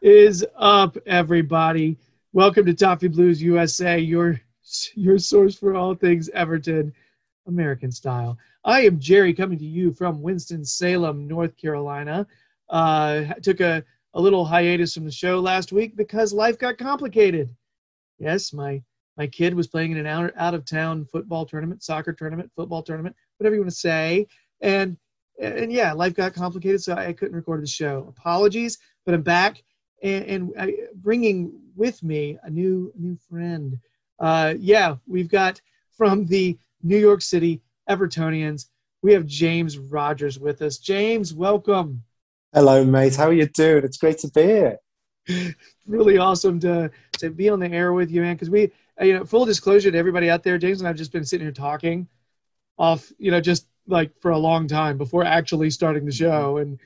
is up, everybody? Welcome to Toffee Blues USA, your your source for all things Everton, American style. I am Jerry, coming to you from Winston Salem, North Carolina. Uh, took a, a little hiatus from the show last week because life got complicated. Yes, my my kid was playing in an out, out of town football tournament, soccer tournament, football tournament, whatever you want to say, and and yeah, life got complicated, so I couldn't record the show. Apologies, but I'm back and, and I, bringing with me a new new friend. Uh, yeah, we've got from the New York City Evertonians. We have James Rogers with us. James, welcome. Hello, mate. How are you doing? It's great to be here. Really awesome to to be on the air with you, man. Because we, uh, you know, full disclosure to everybody out there, James and I've just been sitting here talking off, you know, just like for a long time before actually starting the show, and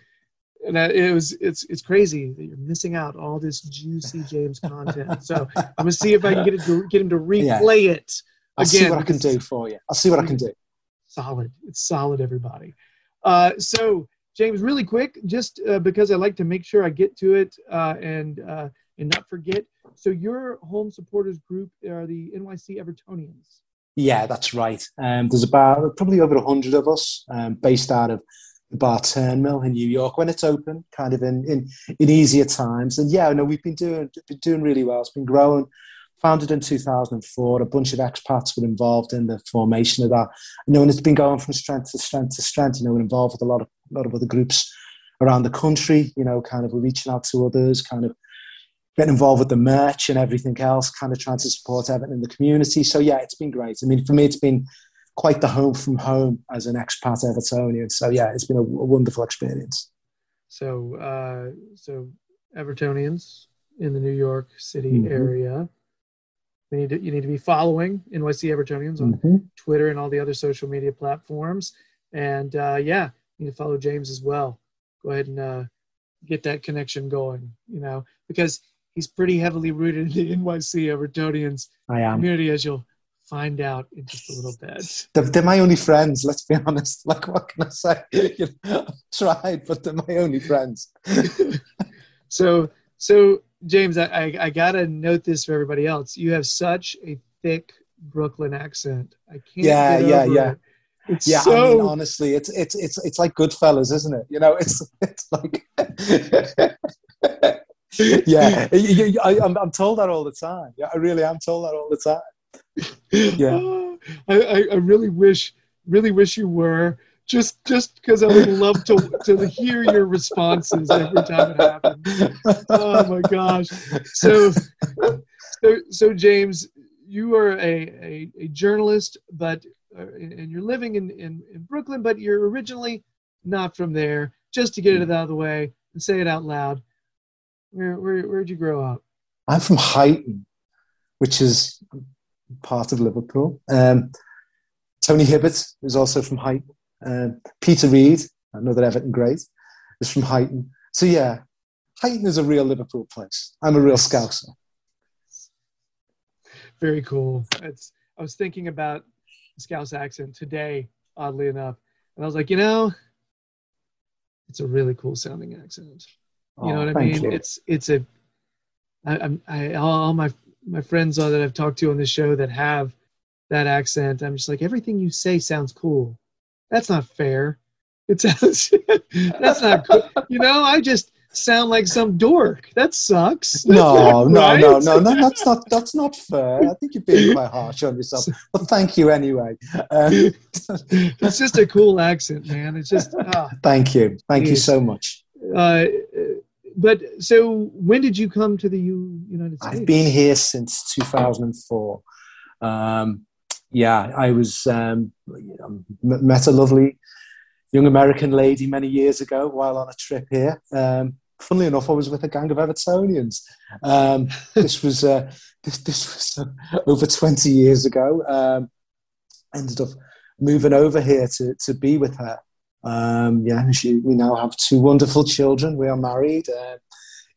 and it was it's it's crazy that you're missing out all this juicy James content. So I'm gonna see if I can get it to get him to Yeah. replay it I'll see what I can do for you. I'll see what I can do. solid. It's solid, everybody. Uh, so, James, really quick, just uh, because I like to make sure I get to it uh, and uh, and not forget. So, your home supporters group are the NYC Evertonians. Yeah, that's right. Um, there's about probably over 100 of us um, based out of the Bar Mill in New York when it's open, kind of in, in, in easier times. And yeah, no, we've been doing, been doing really well. It's been growing. Founded in 2004, a bunch of expats were involved in the formation of that. You know, and it's been going from strength to strength to strength. You know, we're involved with a lot of a lot of other groups around the country. You know, kind of we're reaching out to others, kind of getting involved with the merch and everything else, kind of trying to support everything in the community. So yeah, it's been great. I mean, for me, it's been quite the home from home as an expat Evertonian. So yeah, it's been a, a wonderful experience. So, uh, so Evertonians in the New York City Mhm. area. We need to, you need to be following NYC Evertonians on Mhm. Twitter and all the other social media platforms. And uh, yeah, you need to follow James as well. Go ahead and uh, get that connection going, you know, because he's pretty heavily rooted in the NYC Evertonians I am. community, as you'll find out in just a little bit. They're, they're my only friends. Let's be honest. Like, what can I say? You know, I've tried, but they're my only friends. So, so James, I, I, I gotta note this for everybody else. You have such a thick Brooklyn accent. I can't. Yeah, yeah, yeah. It. It's Yeah, so. I mean, honestly, it's it's it's it's like Goodfellas, isn't it? You know, it's it's like. yeah, I, I'm, I'm told that all the time. Yeah, I really am told that all the time. Yeah. Oh, I, I, I really wish, really wish you were. Just, just because I would love to to hear your responses every time it happens. Oh my gosh! So, so, so James, you are a a, a journalist, but uh, and you're living in, in in Brooklyn, but you're originally not from there. Just to get it out of the way and say it out loud. Where where where'd you grow up? I'm from Huyton, which is part of Liverpool. Um, Tony Hibbert is also from Huyton. Um, Peter Reid, another Everton great, is from Huyton. So yeah, Huyton is a real Liverpool place. I'm a real Scouser. Very cool. It's, I was thinking about the Scouse accent today, oddly enough, and I was like, you know, it's a really cool sounding accent. You know Oh, what I mean? you. It's it's a. I, I'm I all my my friends uh, that I've talked to on the show that have that accent. I'm just like everything you say sounds cool. That's not fair. It sounds that's not cool. You know, I just sound like some dork. That sucks. No, no, Right? no, no, no. That's not. That's not fair. I think you're being quite harsh on yourself. But thank you anyway. Um, it's just a cool accent, man. It's just. ah. thank you. Thank you so much. Uh, but so, when did you come to the U- United States? I've been here since 2004. Um, yeah, I was um, know, met a lovely young American lady many years ago while on a trip here. Um, funnily enough, I was with a gang of Evertonians. Um, this was uh, this, this was uh, over 20 years ago. Um, ended up moving over here to, to be with her. Um, yeah, she, we now have two wonderful children. We are married. Uh,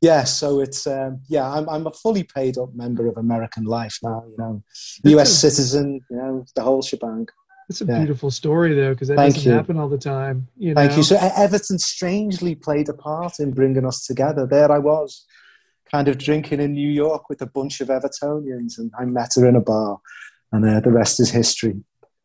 yeah, so it's um, yeah, I'm I'm a fully paid up member of American life now. You know, U.S. a- citizen. You know, the whole shebang. It's a Yeah. beautiful story though, because that Thank doesn't you. happen all the time. You know? Thank you. So Everton strangely played a part in bringing us together. There I was, kind of drinking in New York with a bunch of Evertonians, and I met her in a bar, and uh, the rest is history.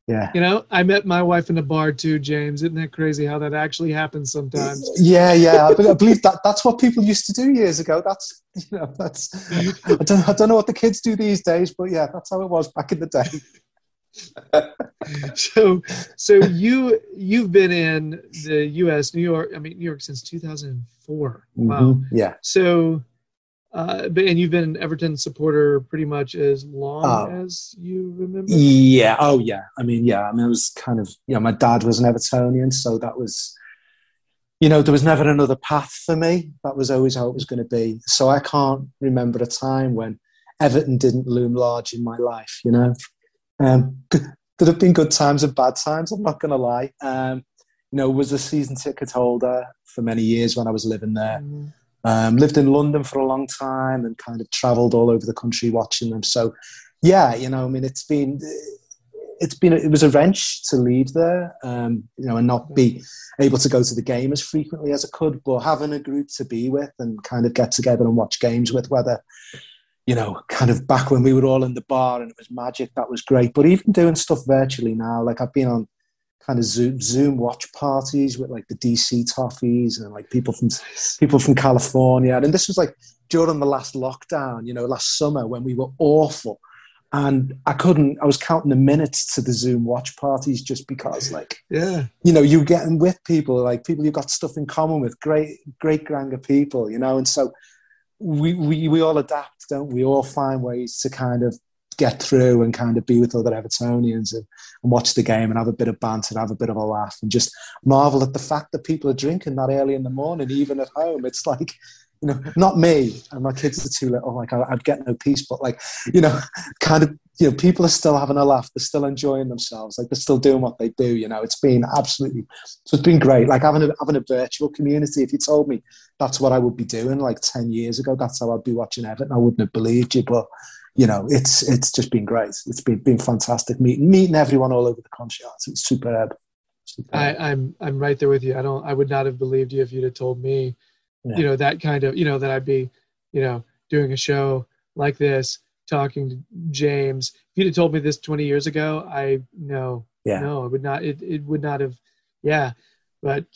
Yeah. You know, I met my wife in a bar too, James. Isn't that crazy how that actually happens sometimes? Yeah, yeah. I, believe that that's what people used to do years ago. That's you know, that's I don't I don't know what the kids do these days, but yeah, that's how it was back in the day. so, so you you've been in the U.S., New York. I mean, New York since 2004. Wow. Mhm. Yeah. So, uh, but and you've been an Everton supporter pretty much as long Oh. as you remember. Yeah. Oh, yeah. I mean, yeah. I mean, it was kind of, you know, my dad was an Evertonian, so that was, you know, there was never another path for me. That was always how it was going to be. So I can't remember a time when Everton didn't loom large in my life. You know, um, there have been good times and bad times. I'm not going to lie. Um, you know, was a season ticket holder for many years when I was living there. Mhm. Um, lived in London for a long time and kind of travelled all over the country watching them. So, yeah, you know, I mean, it's been, it's been, it was a wrench to leave there, um, you know, and not be able to go to the game as frequently as I could, but having a group to be with and kind of get together and watch games with, whether, you know, kind of back when we were all in the bar and it was magic, that was great. But even doing stuff virtually now, like I've been on kind of Zoom, Zoom watch parties with like the DC Toffees and like people from people from California. And this was like during the last lockdown, you know, last summer when we were awful. And I couldn't, I was counting the minutes to the Zoom watch parties just because, like, Yeah. you know, you getting with people, like people you've got stuff in common with, great, great gang of people, you know. And so we, we, we all adapt, don't we? We all find ways to kind of get through and kind of be with other Evertonians and, and watch the game and have a bit of banter have a bit of a laugh and just marvel at the fact that people are drinking that early in the morning, even at home. It's like, you know, not me and my kids are too little. Like I, I'd get no peace, but like, you know, kind of, you know, people are still having a laugh. They're still enjoying themselves. Like they're still doing what they do. You know, it's been absolutely, so it's been great. Like having a, having a virtual community. If you told me that's what I would be doing like 10 years ago, that's how I'd be watching Everton. I wouldn't have believed you, but you know, it's it's just been great. It's been been fantastic meeting meeting everyone all over the country. It's superb. superb. I, I'm I'm right there with you. I don't. I would not have believed you if you'd have told me, Yeah. you know, that kind of, you know, that I'd be, you know, doing a show like this, talking to James. If you'd have told me this 20 years ago, I no, Yeah. no, it would not. It it would not have. Yeah, but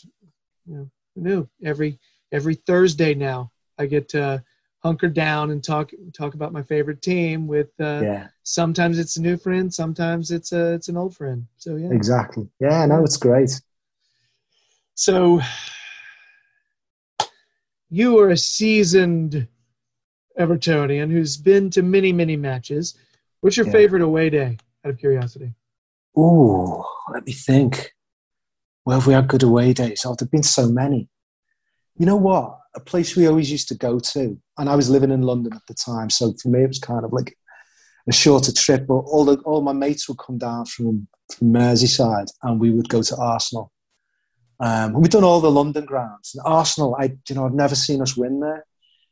you know, knew? Every every Thursday now, I get to hunker down and talk talk about my favorite team with. Uh, yeah, Sometimes it's a new friend, sometimes it's a it's an old friend. So yeah. exactly. Yeah, no, it's great. So you are a seasoned Evertonian who's been to many, many matches. What's your Yeah. favorite away day? Out of curiosity. Ooh, let me think. Where have we had good away days? Oh, there've been so many. You know what? A place we always used to go to, and I was living in London at the time, so for me it was kind of like a shorter trip. But all the all my mates would come down from from Merseyside, and we would go to Arsenal. Um, we'd done all the London grounds. And Arsenal, I you know I've never seen us win there.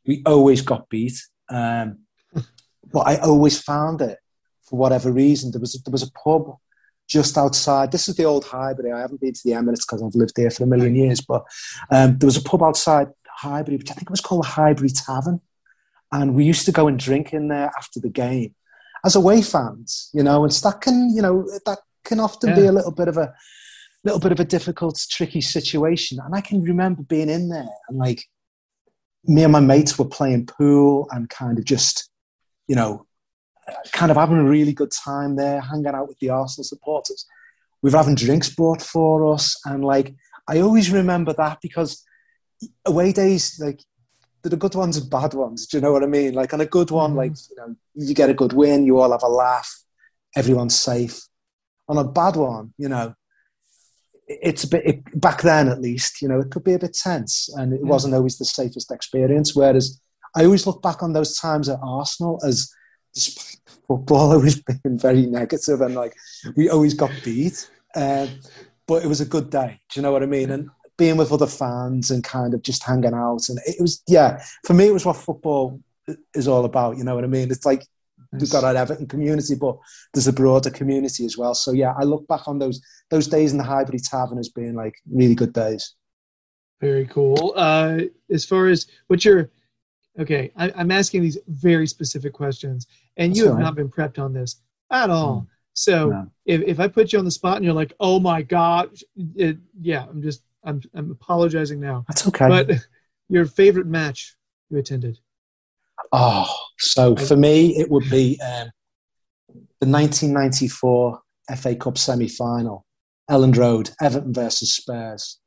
We always got beat, um, but I always found it for whatever reason. There was there was a pub just outside. This is the old Highbury. I haven't been to the Emirates because I've lived there for a million years. But um, there was a pub outside Highbury, which I think it was called the Highbury Tavern, and we used to go and drink in there after the game as away fans. You know, and so that can you know that can often be a little bit of a little bit of a difficult, tricky situation. And I can remember being in there and like me and my mates were playing pool and kind of just, you know, kind of having a really good time there, hanging out with the Arsenal supporters. We were having drinks brought for us. And like, I always remember that because away days, like, there are good ones and bad ones. Do you know what I mean? Like, on a good one, Mhm. like, you know, you get a good win, you all have a laugh, everyone's safe. On a bad one, you know, it's a bit it, back then at least you know it could be a bit tense and it Yeah. wasn't always the safest experience whereas i always look back on those times at arsenal as despite football always being very negative and like we always got beat um, but it was a good day. Do you know what I mean? And being with other fans and kind of just hanging out, and it was yeah. For me, it was what football is all about. You know what I mean? It's like we've got our Everton community, but there's a broader community as well. So yeah, I look back on those those days in the Highbury Tavern as being like really good days. Very cool. Uh, as far as what your okay, I, am asking these very specific questions, and That's you have right. not been prepped on this at all. Mm. So no. if, if I put you on the spot and you're like, oh my god, it, yeah, I'm just I'm I'm apologizing now. That's okay. But your favorite match you attended? Oh, so for me, it would be um, the 1994 FA Cup semi-final, Elland Road, Everton versus Spurs.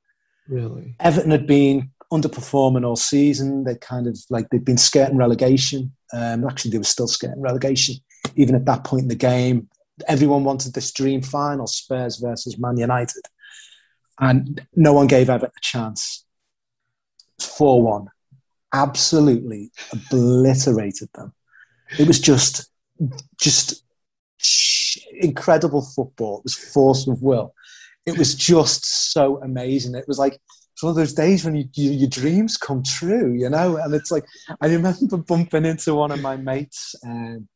Really? Everton had been underperforming all season. They kind of like they'd been skirting relegation. Um, actually, they were still skirting relegation even at that point in the game. Everyone wanted this dream final: Spurs versus Man United, and no one gave Everton a chance. Four-one, absolutely obliterated them. It was just, just incredible football. It was force of will. It was just so amazing. It was like it's one of those days when you, you, your dreams come true, you know. And it's like I remember bumping into one of my mates, um,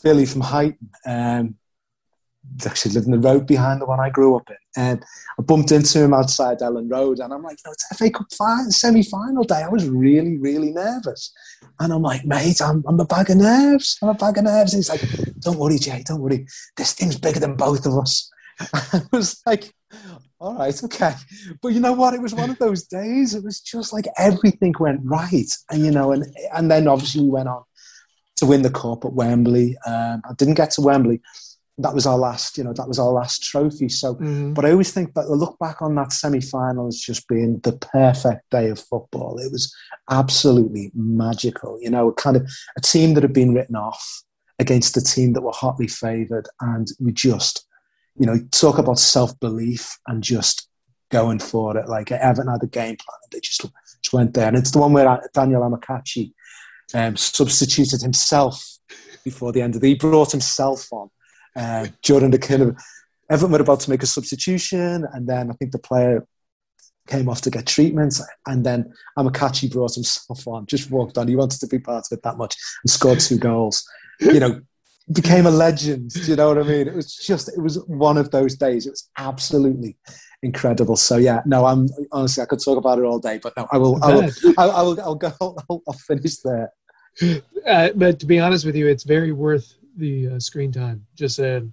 Philly from Huyton. Um, actually lived in the road behind the one I grew up in. And I bumped into him outside Elland Road, and I'm like, know, it's FA Cup semi-final day. I was really, really nervous. And I'm like, mate, I'm, I'm a bag of nerves. I'm a bag of nerves. And he's like, don't worry, Jay, don't worry. This thing's bigger than both of us. I was like, all right, okay. But you know what? It was one of those days. It was just like everything went right, and you know, and and then obviously we went on to win the cup at Wembley. Um, I didn't get to Wembley. That was our last, you know, that was our last trophy. So, mm-hmm. but I always think that I look back on that semi-final as just being the perfect day of football. It was absolutely magical. You know, kind of a team that had been written off against a team that were hotly favoured, and we just you know, talk about self belief and just going for it. Like Everton had a game plan and they just, just went there. And it's the one where Daniel Amokachi um, substituted himself before the end of the, he brought himself on uh, during the kind of, Everton were about to make a substitution and then I think the player came off to get treatment and then Amokachi brought himself on, just walked on. He wanted to be part of it that much and scored two goals. You know, became a legend. Do you know what I mean? It was just, it was one of those days. It was absolutely incredible. So yeah, no, I'm honestly, I could talk about it all day, but no, I will, I will, I will, I will, I'll go, I'll, I'll finish there. Uh, but to be honest with you, it's very worth the uh, screen time. Just saying.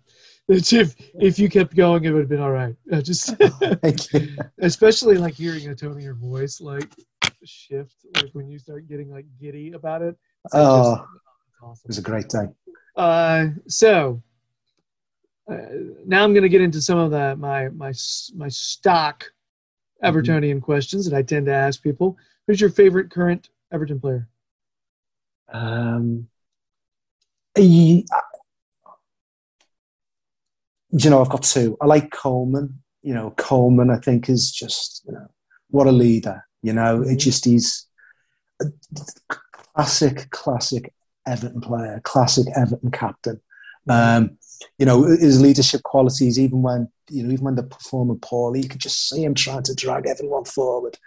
If if you kept going, it would have been all right. Uh, just especially like hearing a tone in your voice like shift, like when you start getting like giddy about it. Oh, just, awesome. it was a great day. Uh, so uh, now I'm going to get into some of the my my my stock Evertonian mm-hmm. questions that I tend to ask people. Who's your favorite current Everton player? Um, you, you know, I've got two. I like Coleman. You know, Coleman. I think is just you know what a leader. You know, mm-hmm. it just he's a classic, classic Everton player, classic Everton captain. Um, you know his leadership qualities, even when you know even when they're performing poorly, you could just see him trying to drag everyone forward.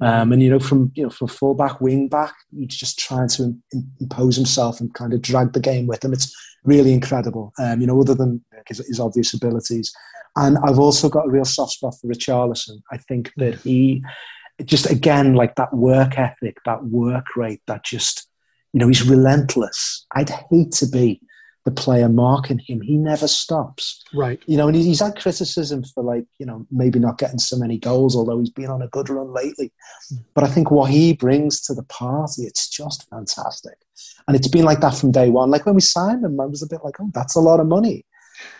Um, and you know from you know from fullback, wing back, he's just trying to impose himself and kind of drag the game with him. It's really incredible. Um, you know, other than his, his, obvious abilities, and I've also got a real soft spot for Richarlison. I think that he just again like that work ethic, that work rate, that just you know, he's relentless. I'd hate to be the player marking him. He never stops. Right. You know, and he's had criticism for like, you know, maybe not getting so many goals, although he's been on a good run lately. But I think what he brings to the party, it's just fantastic. And it's been like that from day one. Like when we signed him, I was a bit like, oh, that's a lot of money.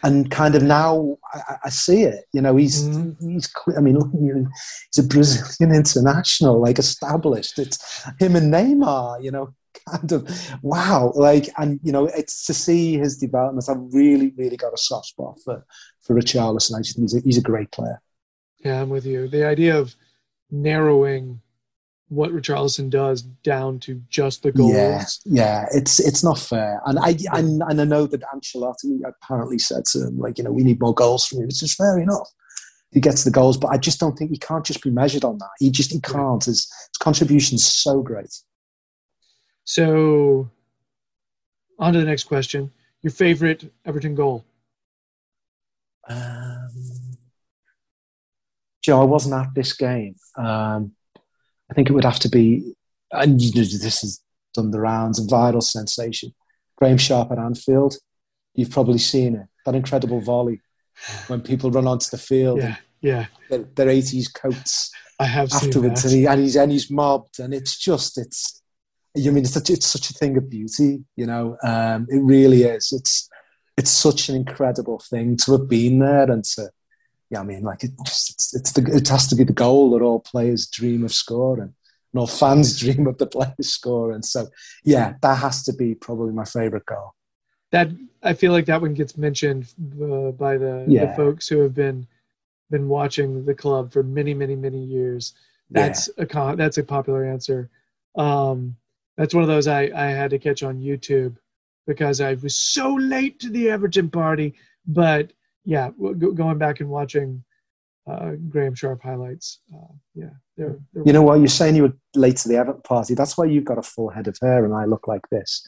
And kind of now I, I see it. You know, he's mm-hmm. he's. I mean, look, he's a Brazilian international, like established. It's him and Neymar. You know, kind of wow like and you know it's to see his development i've really really got a soft spot for for richarlison i just think he's a, he's a great player. Yeah i'm with you. The idea of narrowing what richarlison does down to just the goals. Yeah yeah it's it's not fair. And i and, and i know that ancelotti apparently said to him like you know we need more goals from you which is fair enough. He gets the goals, but I just don't think he can't just be measured on that. He just he can't. His, his contribution's so great. So, on to the next question. Your favorite Everton goal? Um, Joe, I wasn't at this game. Um, I think it would have to be, and you know, this has done the rounds, a viral sensation. Graeme Sharp at Anfield. You've probably seen it. That incredible volley when people run onto the field. Yeah, yeah. Their, their 80s coats I have seen afterwards, that. and, he, and he's and he's mobbed, and it's just it's. You mean it's such it's such a thing of beauty, you know. Um, it really is. It's it's such an incredible thing to have been there and to, yeah. I mean, like it just it's, it's the it has to be the goal that all players dream of scoring, and all fans dream of the players scoring. So yeah, that has to be probably my favorite goal. that I feel like that one gets mentioned uh, by the, the folks who have been been watching the club for many, many, many years. That's a con- that's a popular answer. Um, that's one of those I, I had to catch on YouTube because I was so late to the Everton party. But yeah, going back and watching uh, Graeme Sharp highlights, uh, yeah, they're, they're You know what? You're saying you were late to the Everton party. That's why you've got a full head of hair and I look like this.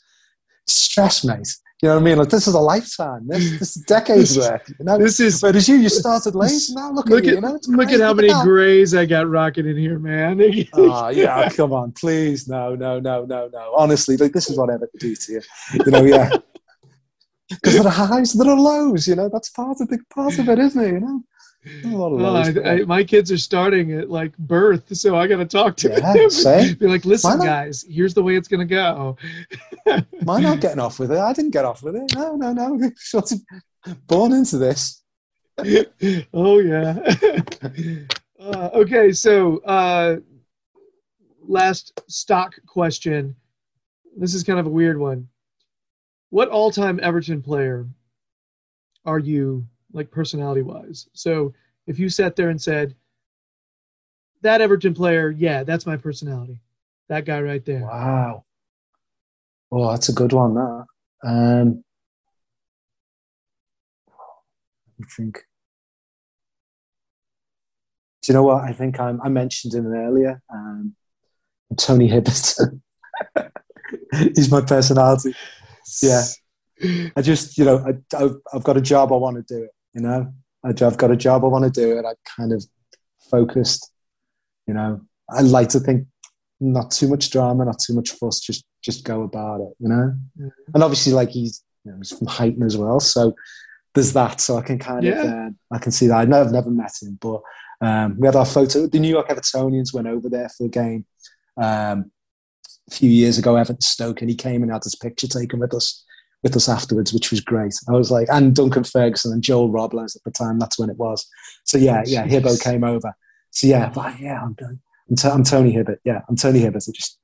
Stress, mate. You know what I mean? Like this is a lifetime. This, this is decades worth. You know. This is Whereas you, you started late. Now look, look at you. at You know, look at how many grays I got rocking in here, man. Oh yeah, come on, please, no, no, no, no, no. Honestly, like this is what I Everton do to you. You know, yeah. Because there are highs, there are lows. You know, that's part of the part of it, isn't it? You know, There's a lot of Well. I, I, my kids are starting at like birth, so I got to talk to Yeah, them. same. Be like, listen, guys, here's the way it's gonna go. Mine not getting off with it. I didn't get off with it. No, no, no. Sort of born into this. oh yeah. uh, okay, so uh, last stock question. This is kind of a weird one. What all-time Everton player are you, like personality-wise? So if you sat there and said, "That Everton player, yeah, that's my personality," that guy right there. Wow. Oh, that's a good one. That. Um, I think. Do you know what? I think I'm, I mentioned him earlier. Um, Tony Hibbert. He's my personality. Yeah. I just, you know, I, I've, I've got a job. I want to do it. You know, I- I've got a job. I want to do it. I kind of focused. You know, I like to think not too much drama, not too much fuss. Just, just go about it. You know, Mhm. and obviously, like he's, you know, he's from Huyton as well, so there's that. So I can kind of, uh, I can see that. I've never, never met him, but um, we had our photo. The New York Evertonians went over there for the game um, a few years ago, Everton Stoke, and he came and had his picture taken with us with us afterwards, which was great. I was like, and Duncan Ferguson and Joel Robles at the time. That's when it was. So yeah, yeah, Hibbo came over. So yeah, but yeah, I'm, I'm, T- I'm Tony Hibbert. Yeah, I'm Tony Hibbert. I just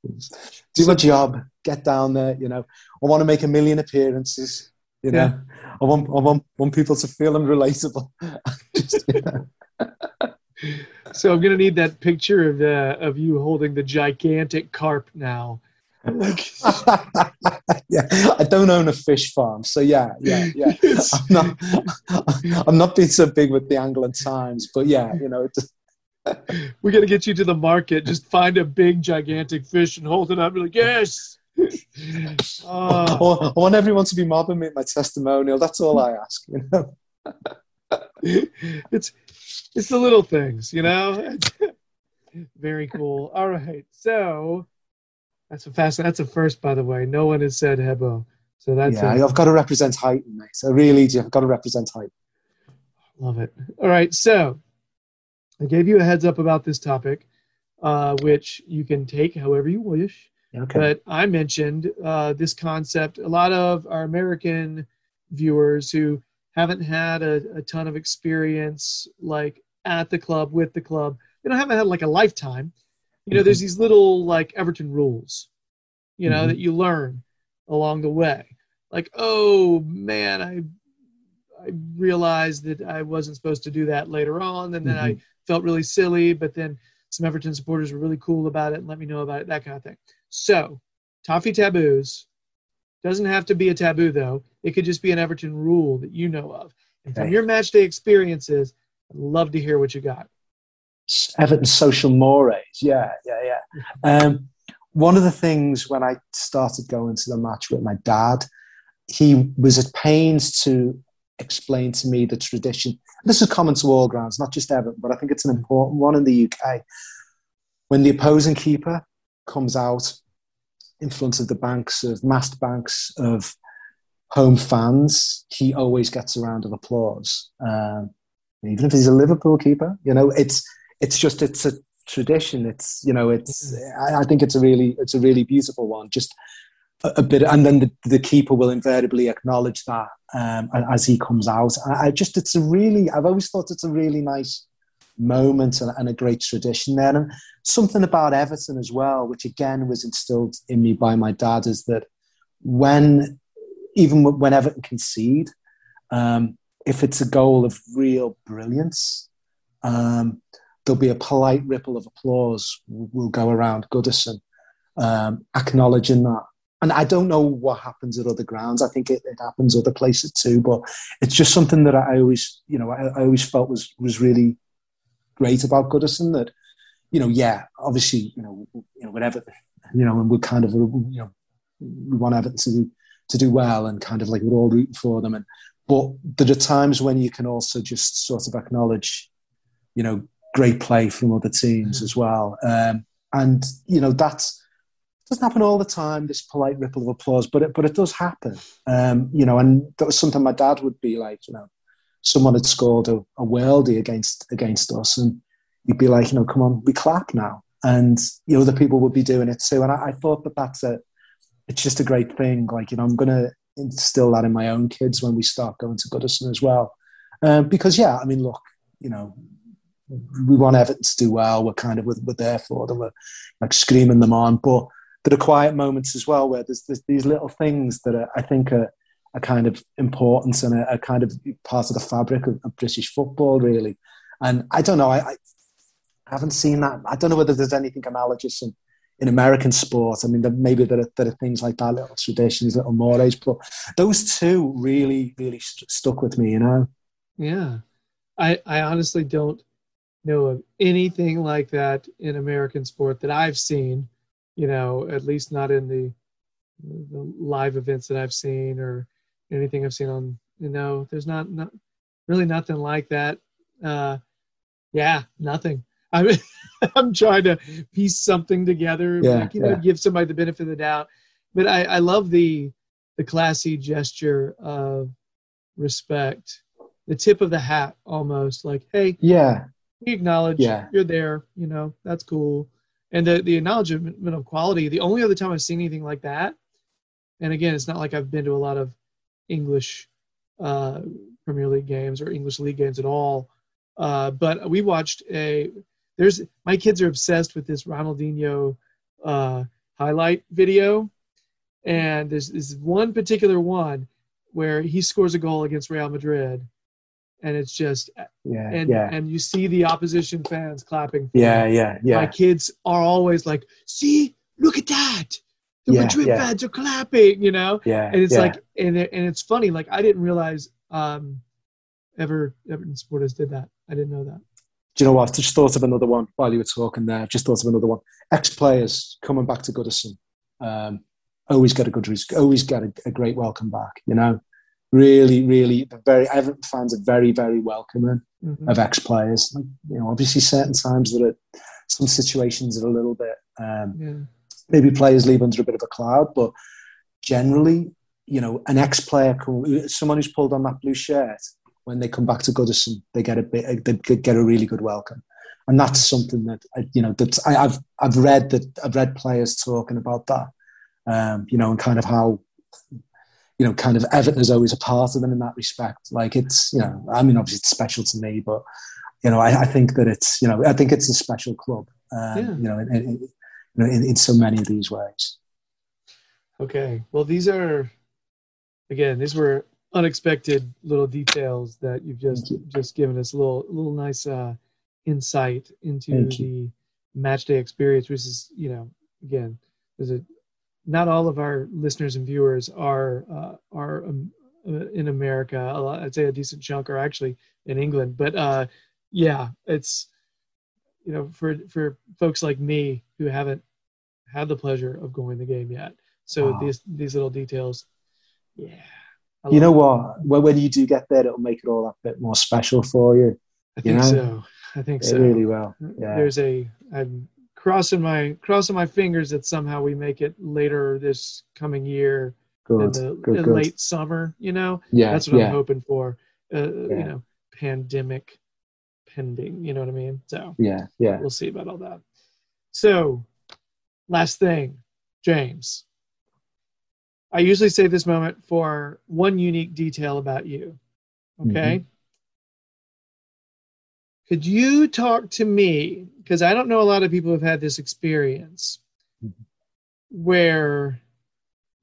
do my job, get down there. You know, I want to make a million appearances. You know, Yeah. I want, I want, want people to feel I'm relatable. Just. So I'm gonna need that picture of uh, of you holding the gigantic carp now. Like, yeah, I don't own a fish farm, so yeah, yeah, yeah. I'm not, I'm not being so big with the Angling Times, but yeah, you know, it just, we got to get you to the market. Just find a big, gigantic fish and hold it up. Be like, yes. I Uh, want I want everyone to be mobbing me at my testimonial. That's all I ask. You know? it's it's the little things, you know. Very cool. All right, so that's a fast. That's a first, by the way. No one has said Hibbo, so that's yeah, I've got to represent Huyton, mate. I really do. I've got to represent Huyton. Love it. All right, so I gave you a heads up about this topic, uh, which you can take however you wish. Okay. But I mentioned uh, this concept. A lot of our American viewers who haven't had a, a ton of experience, like at the club with the club, you know, haven't had like a lifetime. You know, there's these little like Everton rules, you know, Mhm. that you learn along the way. Like, oh man, I I realized that I wasn't supposed to do that later on, and then I felt really silly. But then some Everton supporters were really cool about it and let me know about it, that kind of thing. So, toffee taboos doesn't have to be a taboo though. It could just be an Everton rule that you know of. And from Okay. your match day experiences, I'd love to hear what you got. Everton social mores. Yeah, yeah, yeah. Um, one of the things when I started going to the match with my dad, he was at pains to explain to me the tradition. This is common to all grounds, not just Everton, but I think it's an important one in the UK. When the opposing keeper comes out in front of the banks of massed banks of home fans, he always gets a round of applause. Um, even if he's a Liverpool keeper, you know, it's it's just it's a tradition. It's you know, it's I, I think it's a really it's a really beautiful one. Just a, a bit, and then the, the, keeper will invariably acknowledge that um, as he comes out. I, I, just it's a really I've always thought it's a really nice moment and, and, a great tradition there. And something about Everton as well, which again was instilled in me by my dad, is that when even when Everton concede, um, if it's a goal of real brilliance, um, there'll be a polite ripple of applause will go around Goodison, um, acknowledging that. And I don't know what happens at other grounds. I think it, it, happens other places too, but it's just something that I always, you know, I, I always felt was was really great about Goodison. That, you know, yeah, obviously, you know, you know, whatever, you know, and we're kind of, you know, we want Everton to do, to do well, and kind of like we're all rooting for them, and but there are times when you can also just sort of acknowledge, you know, great play from other teams as well. Um, and you know that's doesn't happen all the time. This polite ripple of applause, but it, but it does happen. Um, you know, and that was something my dad would be like. You know, someone had scored a, a worldie against against us, and you'd be like, you know, come on, we clap now, and you know, other people would be doing it too. And I, I thought that that's a, it's just a great thing. Like you know, I'm gonna instill that in my own kids when we start going to Goodison as well. Um, because yeah, I mean, look, you know, we want Everton to do well. We're kind of we're, we're there for them. We're like screaming them on, but there are quiet moments as well where there's, there's these little things that are, I think are, are kind of important and are, are kind of part of the fabric of, of, British football, really. And I don't know, I, I, haven't seen that. I don't know whether there's anything analogous in, in American sport. I mean, there, maybe there are, there are things like that, little traditions, little mores, but those two really, really st- stuck with me, you know? Yeah. I, I honestly don't know of anything like that in American sport that I've seen. You know, at least not in the, the live events that I've seen or anything I've seen on. You know, there's not not really nothing like that. Uh, yeah, nothing. I'm I'm trying to piece something together. Yeah, like, you know, give somebody the benefit of the doubt. But I, I love the the classy gesture of respect, the tip of the hat almost. Like, hey, yeah, we acknowledge Yeah. you're there you know that's cool. And the, the acknowledgement of quality the only other time i've seen anything like that and again it's not like i've been to a lot of english uh, premier league games or english league games at all. Uh, but we watched a there's my kids are obsessed with this ronaldinho uh, highlight video. And there's this one particular one where he scores a goal against real madrid and it's just yeah, and yeah, and you see the opposition fans clapping. for yeah, him. yeah, My kids are always like, "See, look at that! The Yeah, Madrid yeah. fans are clapping," you know. yeah. And it's yeah. like, and it, and it's funny. Like I didn't realize um, ever Everton supporters did that. I didn't know that. Do you know what? I've just thought of another one while you were talking there. I've just thought of another one. Ex-players coming back to Goodison. Um, always get a good, always get a, a great welcome back. You know, really, really, very. Everton fans are very, very welcoming Mhm. of ex-players. Like, you know, obviously, certain times that are some situations are a little bit. Um, Yeah. maybe players leave under a bit of a cloud, but generally, you know, an ex-player, someone who's pulled on that blue shirt, when they come back to Goodison, they get a bit, they get a really good welcome, and that's something that you know that I, I've I've read that I've read players talking about that, um, you know, and kind of how. You know, kind of Everton is always a part of them in that respect. Like it's, you know, I mean, obviously it's special to me, but you know, I, I think that it's, you know, I think it's a special club. Um, Yeah. You know, in, in, you know, in, in so many of these ways. Okay. Well, these are again, these were unexpected little details that you've just Thank just given us a little little nice uh, insight into the match day experience, which is you know again, there's a not all of our listeners and viewers are uh, are um, uh, in America. A lot, I'd say a decent chunk are actually in England, but uh, yeah, it's you know for for folks like me who haven't had the pleasure of going the game yet. So Wow. these these little details, yeah. I You know what? When, when you do get there, it'll make it all that bit more special for you. I you think know? so. I think It so. really well. Yeah. There's a I'm crossing my crossing my fingers that somehow we make it later this coming year in the Good. in Good. late summer. You know, Yeah. that's what yeah. I'm hoping for. Uh, Yeah. You know, pandemic pending. You know what I mean? So Yeah. Yeah. we'll see about all that. So, last thing, James. I usually save this moment for one unique detail about you. Okay. Mm-hmm. Could you talk to me? Because I don't know a lot of people who've had this experience Mhm. where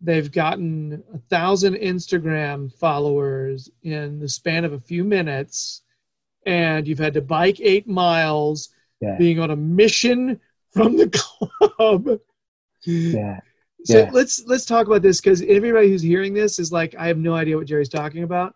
they've gotten a thousand Instagram followers in the span of a few minutes, and you've had to bike eight miles Yeah. being on a mission from the club. Yeah. So Yeah. let's let's talk about this because everybody who's hearing this is like, I have no idea what Jerry's talking about.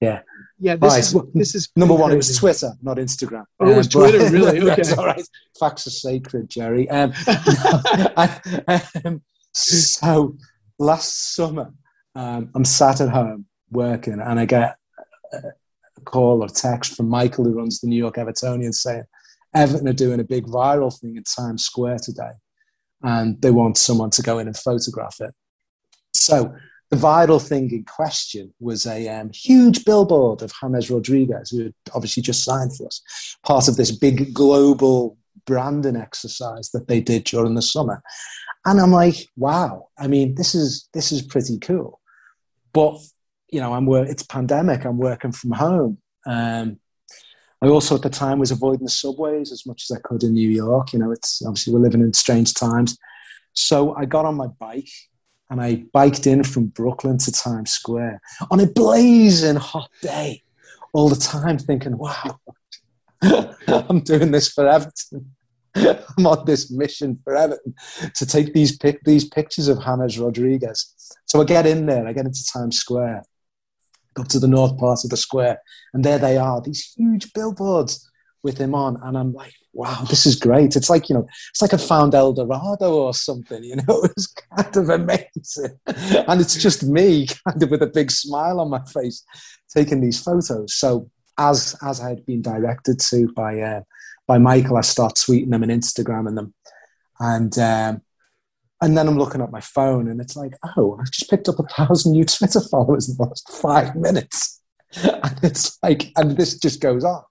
Yeah. Yeah. This Right, is this is Number one, it was. Twitter, not Instagram. Oh, it was but- Twitter, really? That's Okay. all right. Facts are sacred, Jerry. Um, I- um, so last summer, um, I'm sat at home working, and I get a call or text from Michael, who runs the New York Evertonians, saying Everton are doing a big viral thing in Times Square today, and they want someone to go in and photograph it. So the viral thing in question was a um, huge billboard of James Rodriguez, who had obviously just signed for us, part of this big global branding exercise that they did during the summer. And I'm like, wow, I mean, this is this is pretty cool. But you know, I'm it's pandemic. I'm working from home. Um, I also at the time was avoiding the subways as much as I could in New York. You know, it's obviously we're living in strange times. So I got on my bike and I biked in from Brooklyn to Times Square on a blazing hot day, all the time thinking, wow, I'm doing this for Everton. I'm on this mission for Everton to take these pic- these pictures of James Rodriguez. So I get in there, I get into Times Square, go up to the north part of the square, and there they are, these huge billboards with him on. And I'm like, wow, this is great. It's like, you know, it's like I found El Dorado or something, you know, it was kind of amazing. And it's just me kind of with a big smile on my face taking these photos. So as as I had been directed to by uh, by Michael, I start tweeting them and Instagramming them. And um, and then I'm looking at my phone and it's like, oh, I've just picked up a thousand new Twitter followers in the last five minutes. And it's like, and this just goes on.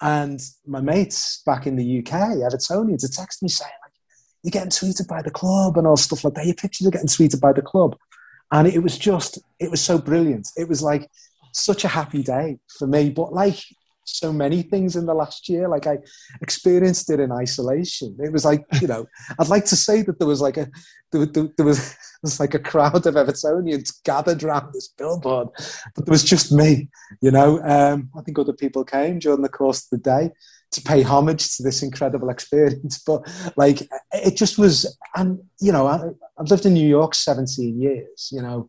And my mates back in the UK, Evertonians, are texting me saying, like, you're getting tweeted by the club and all stuff like that. Your pictures are getting tweeted by the club. And it was just, it was so brilliant. It was like such a happy day for me. But like so many things in the last year, like I experienced it in isolation. It was like, you know, I'd like to say that there was like a, there, there, there was, there was like a crowd of Evertonians gathered around this billboard, but there was just me, you know. Um, I think other people came during the course of the day to pay homage to this incredible experience. But like, it just was, and you know, I, I've lived in New York 17 years, you know,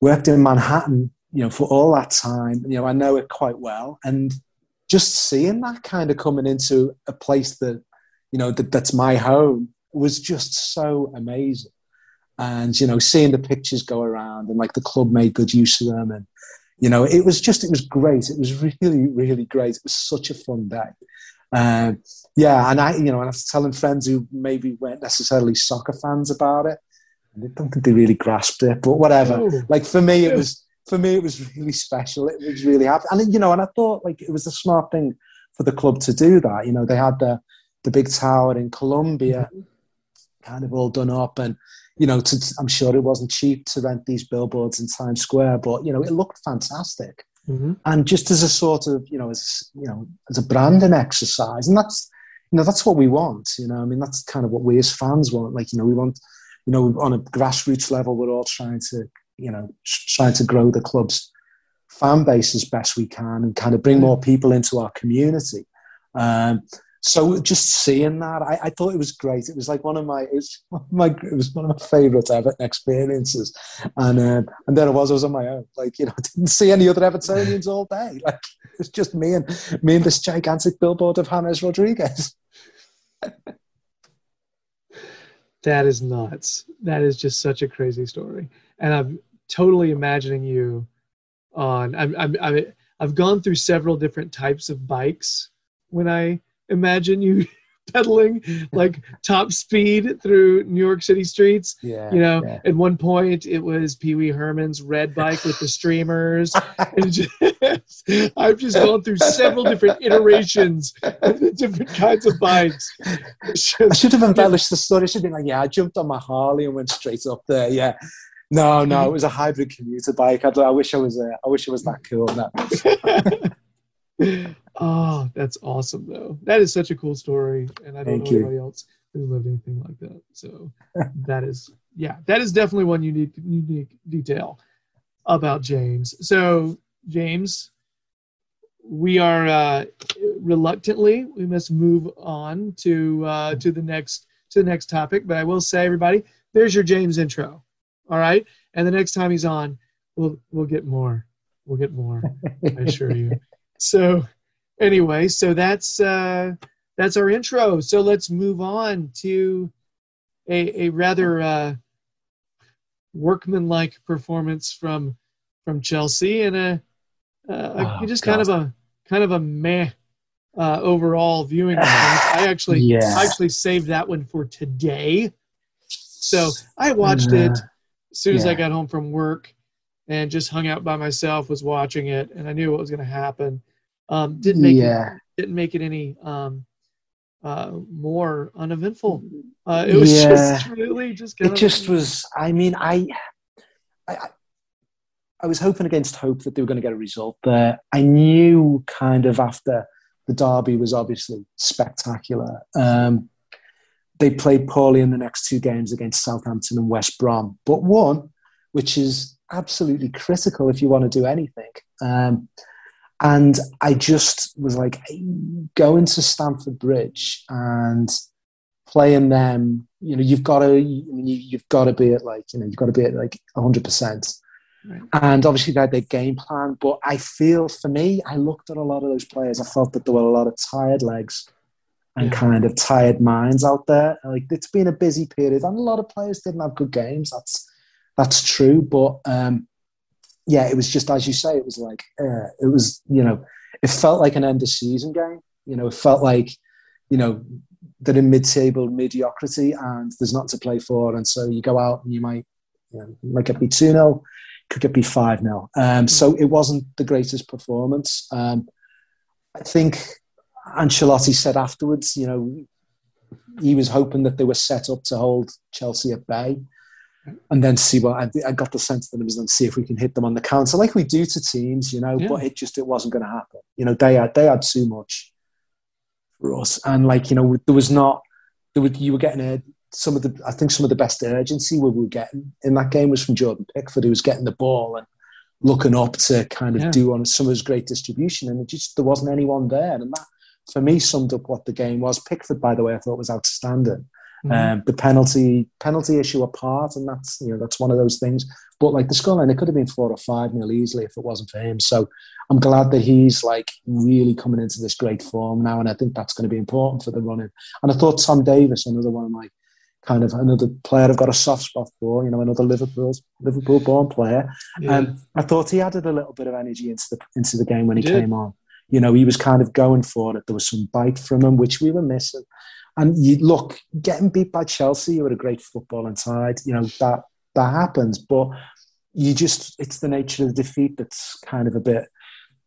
worked in Manhattan, you know, for all that time. You know, I know it quite well. And just seeing that kind of coming into a place that, you know, that, that's my home was just so amazing. And, you know, seeing the pictures go around and like the club made good use of them. And, you know, it was just, it was great. It was really, really great. It was such a fun day. Um, yeah, and I, you know, and I was telling friends who maybe weren't necessarily soccer fans about it, and I don't think they really grasped it, but whatever. Oh. Like for me, it was for me, it was really special. It was really happy, and you know, and I thought like it was a smart thing for the club to do that. You know, they had the the big tower in Colombia, kind of all done up, and you know, to, I'm sure it wasn't cheap to rent these billboards in Times Square, but you know, it looked fantastic Mhm. and just as a sort of you know as you know as a branding exercise and that's you know that's what we want you know i mean that's kind of what we as fans want like you know we want you know on a grassroots level we're all trying to you know trying to grow the club's fan base as best we can and kind of bring more people into our community um, so just seeing that I, I thought it was great it was like one of my it was one of my it was one of my favorite Everton experiences and um, and there I was I was on my own like you know I didn't see any other Evertonians all day like it's just me and me and this gigantic billboard of James Rodriguez. That is nuts. That is just such a crazy story. And I'm totally imagining you on. I'm, I'm, I'm, I've gone through several different types of bikes when I imagine you pedaling like top speed through New York City streets. Yeah, You know, yeah. at one point it was Pee Wee Herman's red bike with the streamers. And just, I've just gone through several different iterations of the different kinds of bikes. I should have embellished the story. I should have been like, yeah, I jumped on my Harley and went straight up there. Yeah. No, no, it was a hybrid commuter bike. I, I wish I was. Uh, I wish I was that cool. No. oh, that's awesome though. That is such a cool story, and I don't Thank know you. anybody else who lived anything like that. So that is, yeah, that is definitely one unique, unique detail about James. So James, we are uh, reluctantly we must move on to uh, to the next to the next topic. But I will say, everybody, there's your James intro. All right, and the next time he's on, we'll we'll get more. We'll get more. I assure you. So anyway, so that's uh, that's our intro. So let's move on to a, a rather uh, workmanlike performance from from Chelsea and a, uh, Oh, just kind of a kind of a meh uh, overall viewing. I actually Yeah. I actually saved that one for today. So I watched it as soon as I got home from work and just hung out by myself, was watching it, and I knew what was going to happen. Um, didn't make Yeah. it didn't make it any um, uh, more uneventful. Uh, it was Yeah. just really just kind It just was. I mean, I, I, I- I was hoping against hope that they were going to get a result there. I knew kind of after the derby was obviously spectacular. Um, they played poorly in the next two games against Southampton and West Brom, but one which is absolutely critical if you want to do anything. Um, and I just was like, going to Stamford Bridge and playing them, you know, you've got to, you, you've got to be at like, you know, you've got to be at like 100%. Right. And obviously they had their game plan, but I feel for me, I looked at a lot of those players. I felt that there were a lot of tired legs and Yeah. kind of tired minds out there. Like it's been a busy period, and a lot of players didn't have good games. That's that's true, but um, yeah, it was just as you say. It was like uh, it was, you know, it felt like an end of season game. You know, it felt like, you know, they're in mid-table mediocrity and there's not to play for, and so you go out and you might, you know, might get beat two 0 could get beat five 0 um, So it wasn't the greatest performance. Um, I think Ancelotti said afterwards, you know, he was hoping that they were set up to hold Chelsea at bay. And then see what I, I got the sense that it was then see if we can hit them on the counter, like we do to teams, you know. Yeah. But it just it wasn't going to happen. You know, they had they had too much for us, and like you know, there was not there were you were getting a, some of the I think some of the best urgency we were getting in that game was from Jordan Pickford, who was getting the ball and looking up to kind of Yeah. do on some of his great distribution, and it just there wasn't anyone there, and that for me summed up what the game was. Pickford, by the way, I thought was outstanding. Mhm. Um, the penalty penalty issue apart, and that's you know that's one of those things. But like the scoreline, it could have been four or five nil easily if it wasn't for him. So I'm glad that he's like really coming into this great form now, and I think that's going to be important for the running. And I thought Tom Davies, another one of my kind of another player I've got a soft spot for, you know, another Liverpool Liverpool born player. yeah. Um, I thought he added a little bit of energy into the into the game when he He came on. You know, he was kind of going for it. There was some bite from him, which we were missing. And you look, getting beat by Chelsea, you were a great footballing side. You know that that happens, but you just—it's the nature of the defeat that's kind of a bit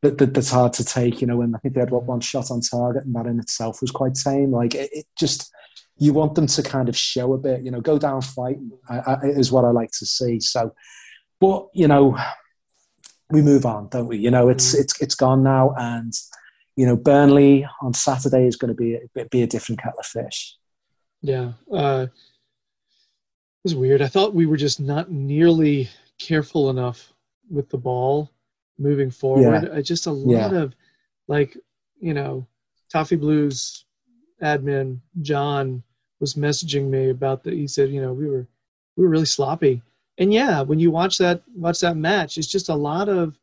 that, that that's hard to take. You know, and I think they had what one shot on target, and that in itself was quite tame. Like it, it just you want them to kind of show a bit. You know, go down fighting I, I, is what I like to see. So, but you know, we move on, don't we? You know, it's it's it's gone now, and you know, Burnley on Saturday is going to be a, be a different kettle of fish. Yeah. Uh, it was weird. I thought we were just not nearly careful enough with the ball moving forward. I just a lot of like, you know, Toffee Blues admin John was messaging me about that. He said, you know, we were we were really sloppy. And yeah, when you watch that watch that match, it's just a lot of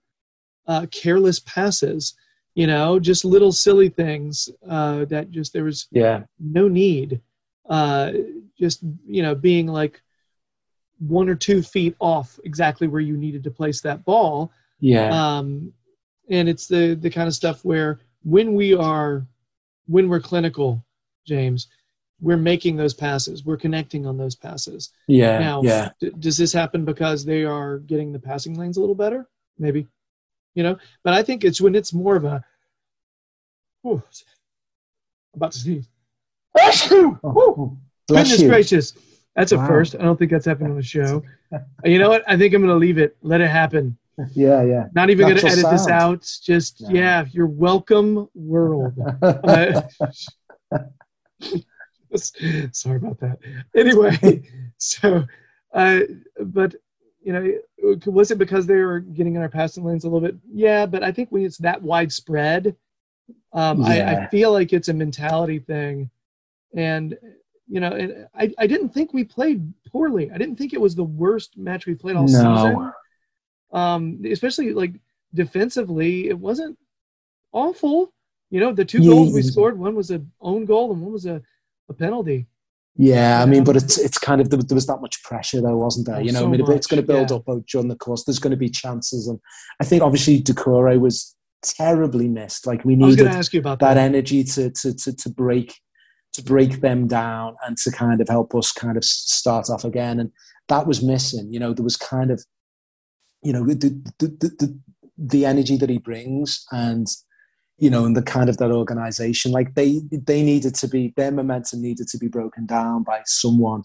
uh, careless passes. You know, just little silly things uh, that just there was Yeah. no need. Uh, just you know, being like one or two feet off exactly where you needed to place that ball. Yeah. Um, and it's the the kind of stuff where when we are when we're clinical, James, we're making those passes. We're connecting on those passes. yeah. Now, yeah. D- does this happen because they are getting the passing lanes a little better? Maybe, you know. But I think it's when it's more of a. Whew, about to sneeze. Oh, oh, bless Goodness you. gracious, that's a Wow. first. I don't think that's happened on the show. you know what? I think I'm going to leave it. Let it happen. Yeah, yeah. Not even going to Natural edit this out. Just No. yeah, you're welcome, world. Uh, sorry about that. Anyway, so, uh, but you know, was it because they were getting in our passing lanes a little bit? Yeah, but I think when it's that widespread, um, I, I feel like it's a mentality thing, and you know, and I, I didn't think we played poorly. I didn't think it was the worst match we played all No. season. Um, especially like defensively, it wasn't awful. You know, the two Yeah, goals we scored, one was an own goal and one was a, a penalty. Yeah, I mean, but um, it's it's kind of there, was that much pressure though, wasn't there? Oh, you know, so I mean, it's going to build yeah. up out during the course. There's going to be chances, and I think obviously Doucouré was terribly missed. Like we needed to ask you about that that. energy to to to to break to break them down and to kind of help us kind of start off again, and that was missing. You know, there was kind of you know the the the, the, the energy that he brings and you know, and the kind of that organization, like they they needed to be their momentum needed to be broken down by someone.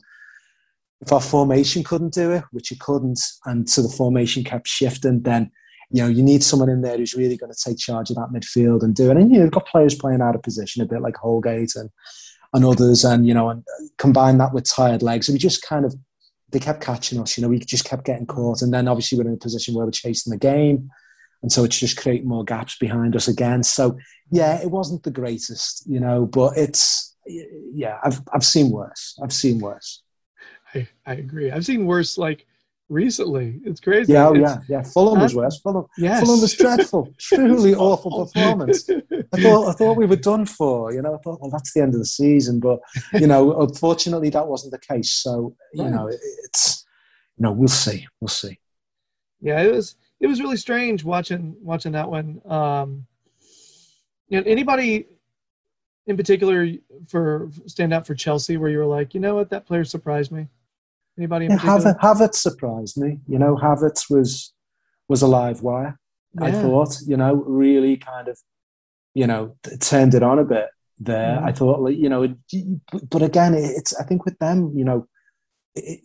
If our formation couldn't do it, which it couldn't, and so the formation kept shifting, then you know you need someone in there who's really going to take charge of that midfield and do it. And you know, you've got players playing out of position a bit like Holgate and and others, and you know, and combine that with tired legs, and we just kind of they kept catching us. You know, we just kept getting caught, and then obviously we're in a position where we're chasing the game and so it's just creating more gaps behind us again. So yeah, it wasn't the greatest, you know, but it's yeah, I've I've seen worse. I've seen worse. I, I agree. I've seen worse like recently. It's crazy. Yeah, oh, It's- yeah, yeah. Fulham was worse. Fulham, Yes. Fulham was dreadful. Truly awful performance. I thought I thought we were done for. You know, I thought well that's the end of the season, but you know, unfortunately that wasn't the case. So you know, it, it's you know we'll see, we'll see. yeah, it was it was really strange watching watching that one. Um, you know, anybody in particular for stand out for Chelsea where you were like, you know what, that player surprised me. Anybody in Yeah, particular? Havertz, Havertz surprised me. You know, Havertz was was a live wire. I thought, you know, really kind of, you know, turned it on a bit there. I thought, like, you know, but again, it's I think with them, you know, it,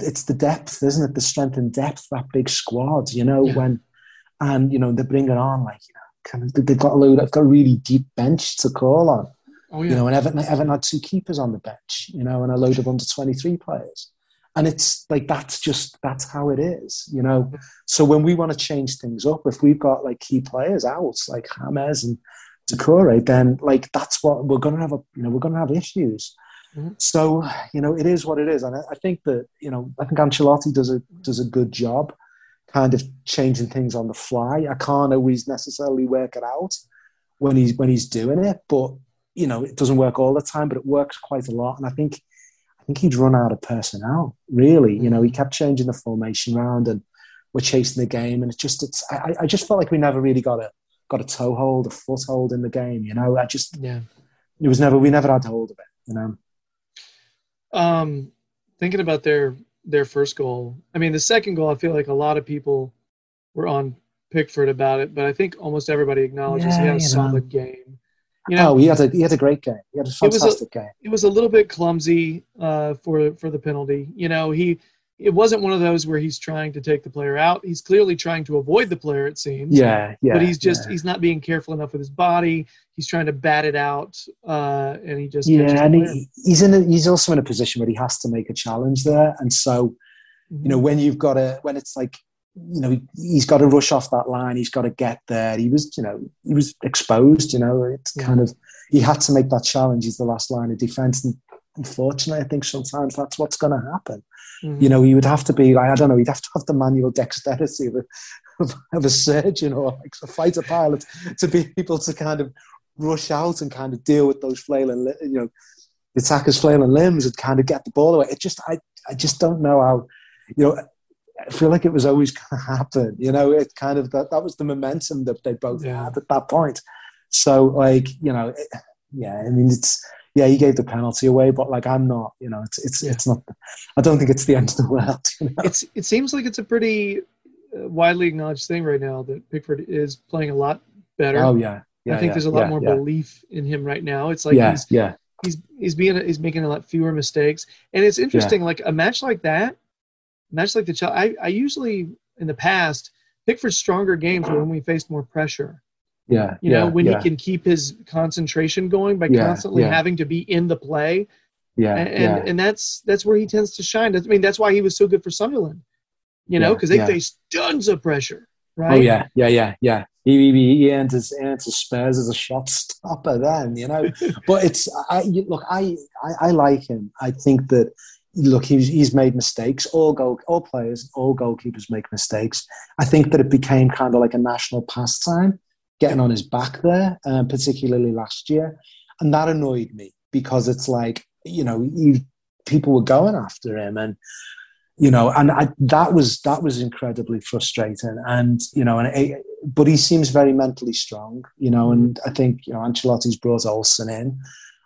it's the depth, isn't it? The strength and depth that big squad. You know, Yeah. when and you know they bring it on like you know, kind of they've got a load, they've got a really deep bench to call on. Oh yeah. You know, and Everton, Everton had two keepers on the bench, you know, and a load of under 23 players. And it's like, that's just, that's how it is, you know. So when we want to change things up, if we've got like key players out, like James and Doucouré, then like that's what we're going to have, a, you know, we're going to have issues. Mhm. So, you know, it is what it is. And I, I think that, you know, I think Ancelotti does a, does a good job kind of changing things on the fly. I can't always necessarily work it out when he's, when he's doing it, but you know, it doesn't work all the time, but it works quite a lot. And I think, I think he'd run out of personnel. Really, you know, he kept changing the formation round, and we're chasing the game. And it just, it's, I, I just felt like we never really got a got a toehold, a foothold in the game. You know, I just, yeah. it was never, we never had hold of it. You know, Um, thinking about their their first goal. I mean, the second goal. I feel like a lot of people were on Pickford about it, but I think almost everybody acknowledges he had a you know. solid game. You know, oh, he had a he had a great game. He had a It was a- fantastic game. it was a little bit clumsy uh, for for the penalty. You know, he it wasn't one of those where he's trying to take the player out. He's clearly trying to avoid the player. It seems. Yeah, yeah. But he's just yeah. he's not being careful enough with his body. He's trying to bat it out, uh, and he just yeah. and he, he's in. A, he's also in a position where he has to make a challenge there, and so you know when you've got to when it's like you know he, he's got to rush off that line he's got to get there he was you know he was exposed you know it's Yeah. kind of he had to make that challenge he's the last line of defense and unfortunately i think sometimes that's what's going to happen Mhm. you know he would have to be like i don't know he'd have to have the manual dexterity of a, of a surgeon or like a fighter pilot to be able to kind of rush out and kind of deal with those flailing, you know, the attacker's flailing limbs and kind of get the ball away. It just, I, I just don't know how, you know, I feel like it was always going to happen. You know, it kind of that, that was the momentum that they both Yeah. had at that point. So, like, you know, it, yeah, I mean, it's yeah, he gave the penalty away, but like, I'm not. You know, it's it's Yeah. it's not. I don't think it's the end of the world. You know? It's it seems like it's a pretty uh, widely acknowledged thing right now that Pickford is playing a lot better. Oh yeah, yeah. I think yeah, there's a lot more belief in him right now. It's like yeah, he's yeah, he's he's being he's making a lot fewer mistakes, and it's interesting. Like a match like that, a match like the. I I usually in the past Pickford's stronger games were when we faced more pressure. Yeah. You know, yeah, when yeah, he can keep his concentration going by Yeah, constantly having to be in the play, yeah, and and, and that's that's where he tends to shine. I mean, that's why he was so good for Sunderland. You know, because they faced tons of pressure, right? Oh yeah, yeah, yeah, yeah. He, he, he earned his earned his Spurs as a shot stopper then, you know. but it's I you- look, I, I I like him. I think that look, he's he's made mistakes. All goal, all players, all goalkeepers make mistakes. I think that it became kind of like a national pastime, getting on his back there, um, particularly last year, and that annoyed me because it's like you know you, people were going after him and you know, and I, that was that was incredibly frustrating. And you know, and it, but he seems very mentally strong. You know, and I think you know Ancelotti's brought Olsen in,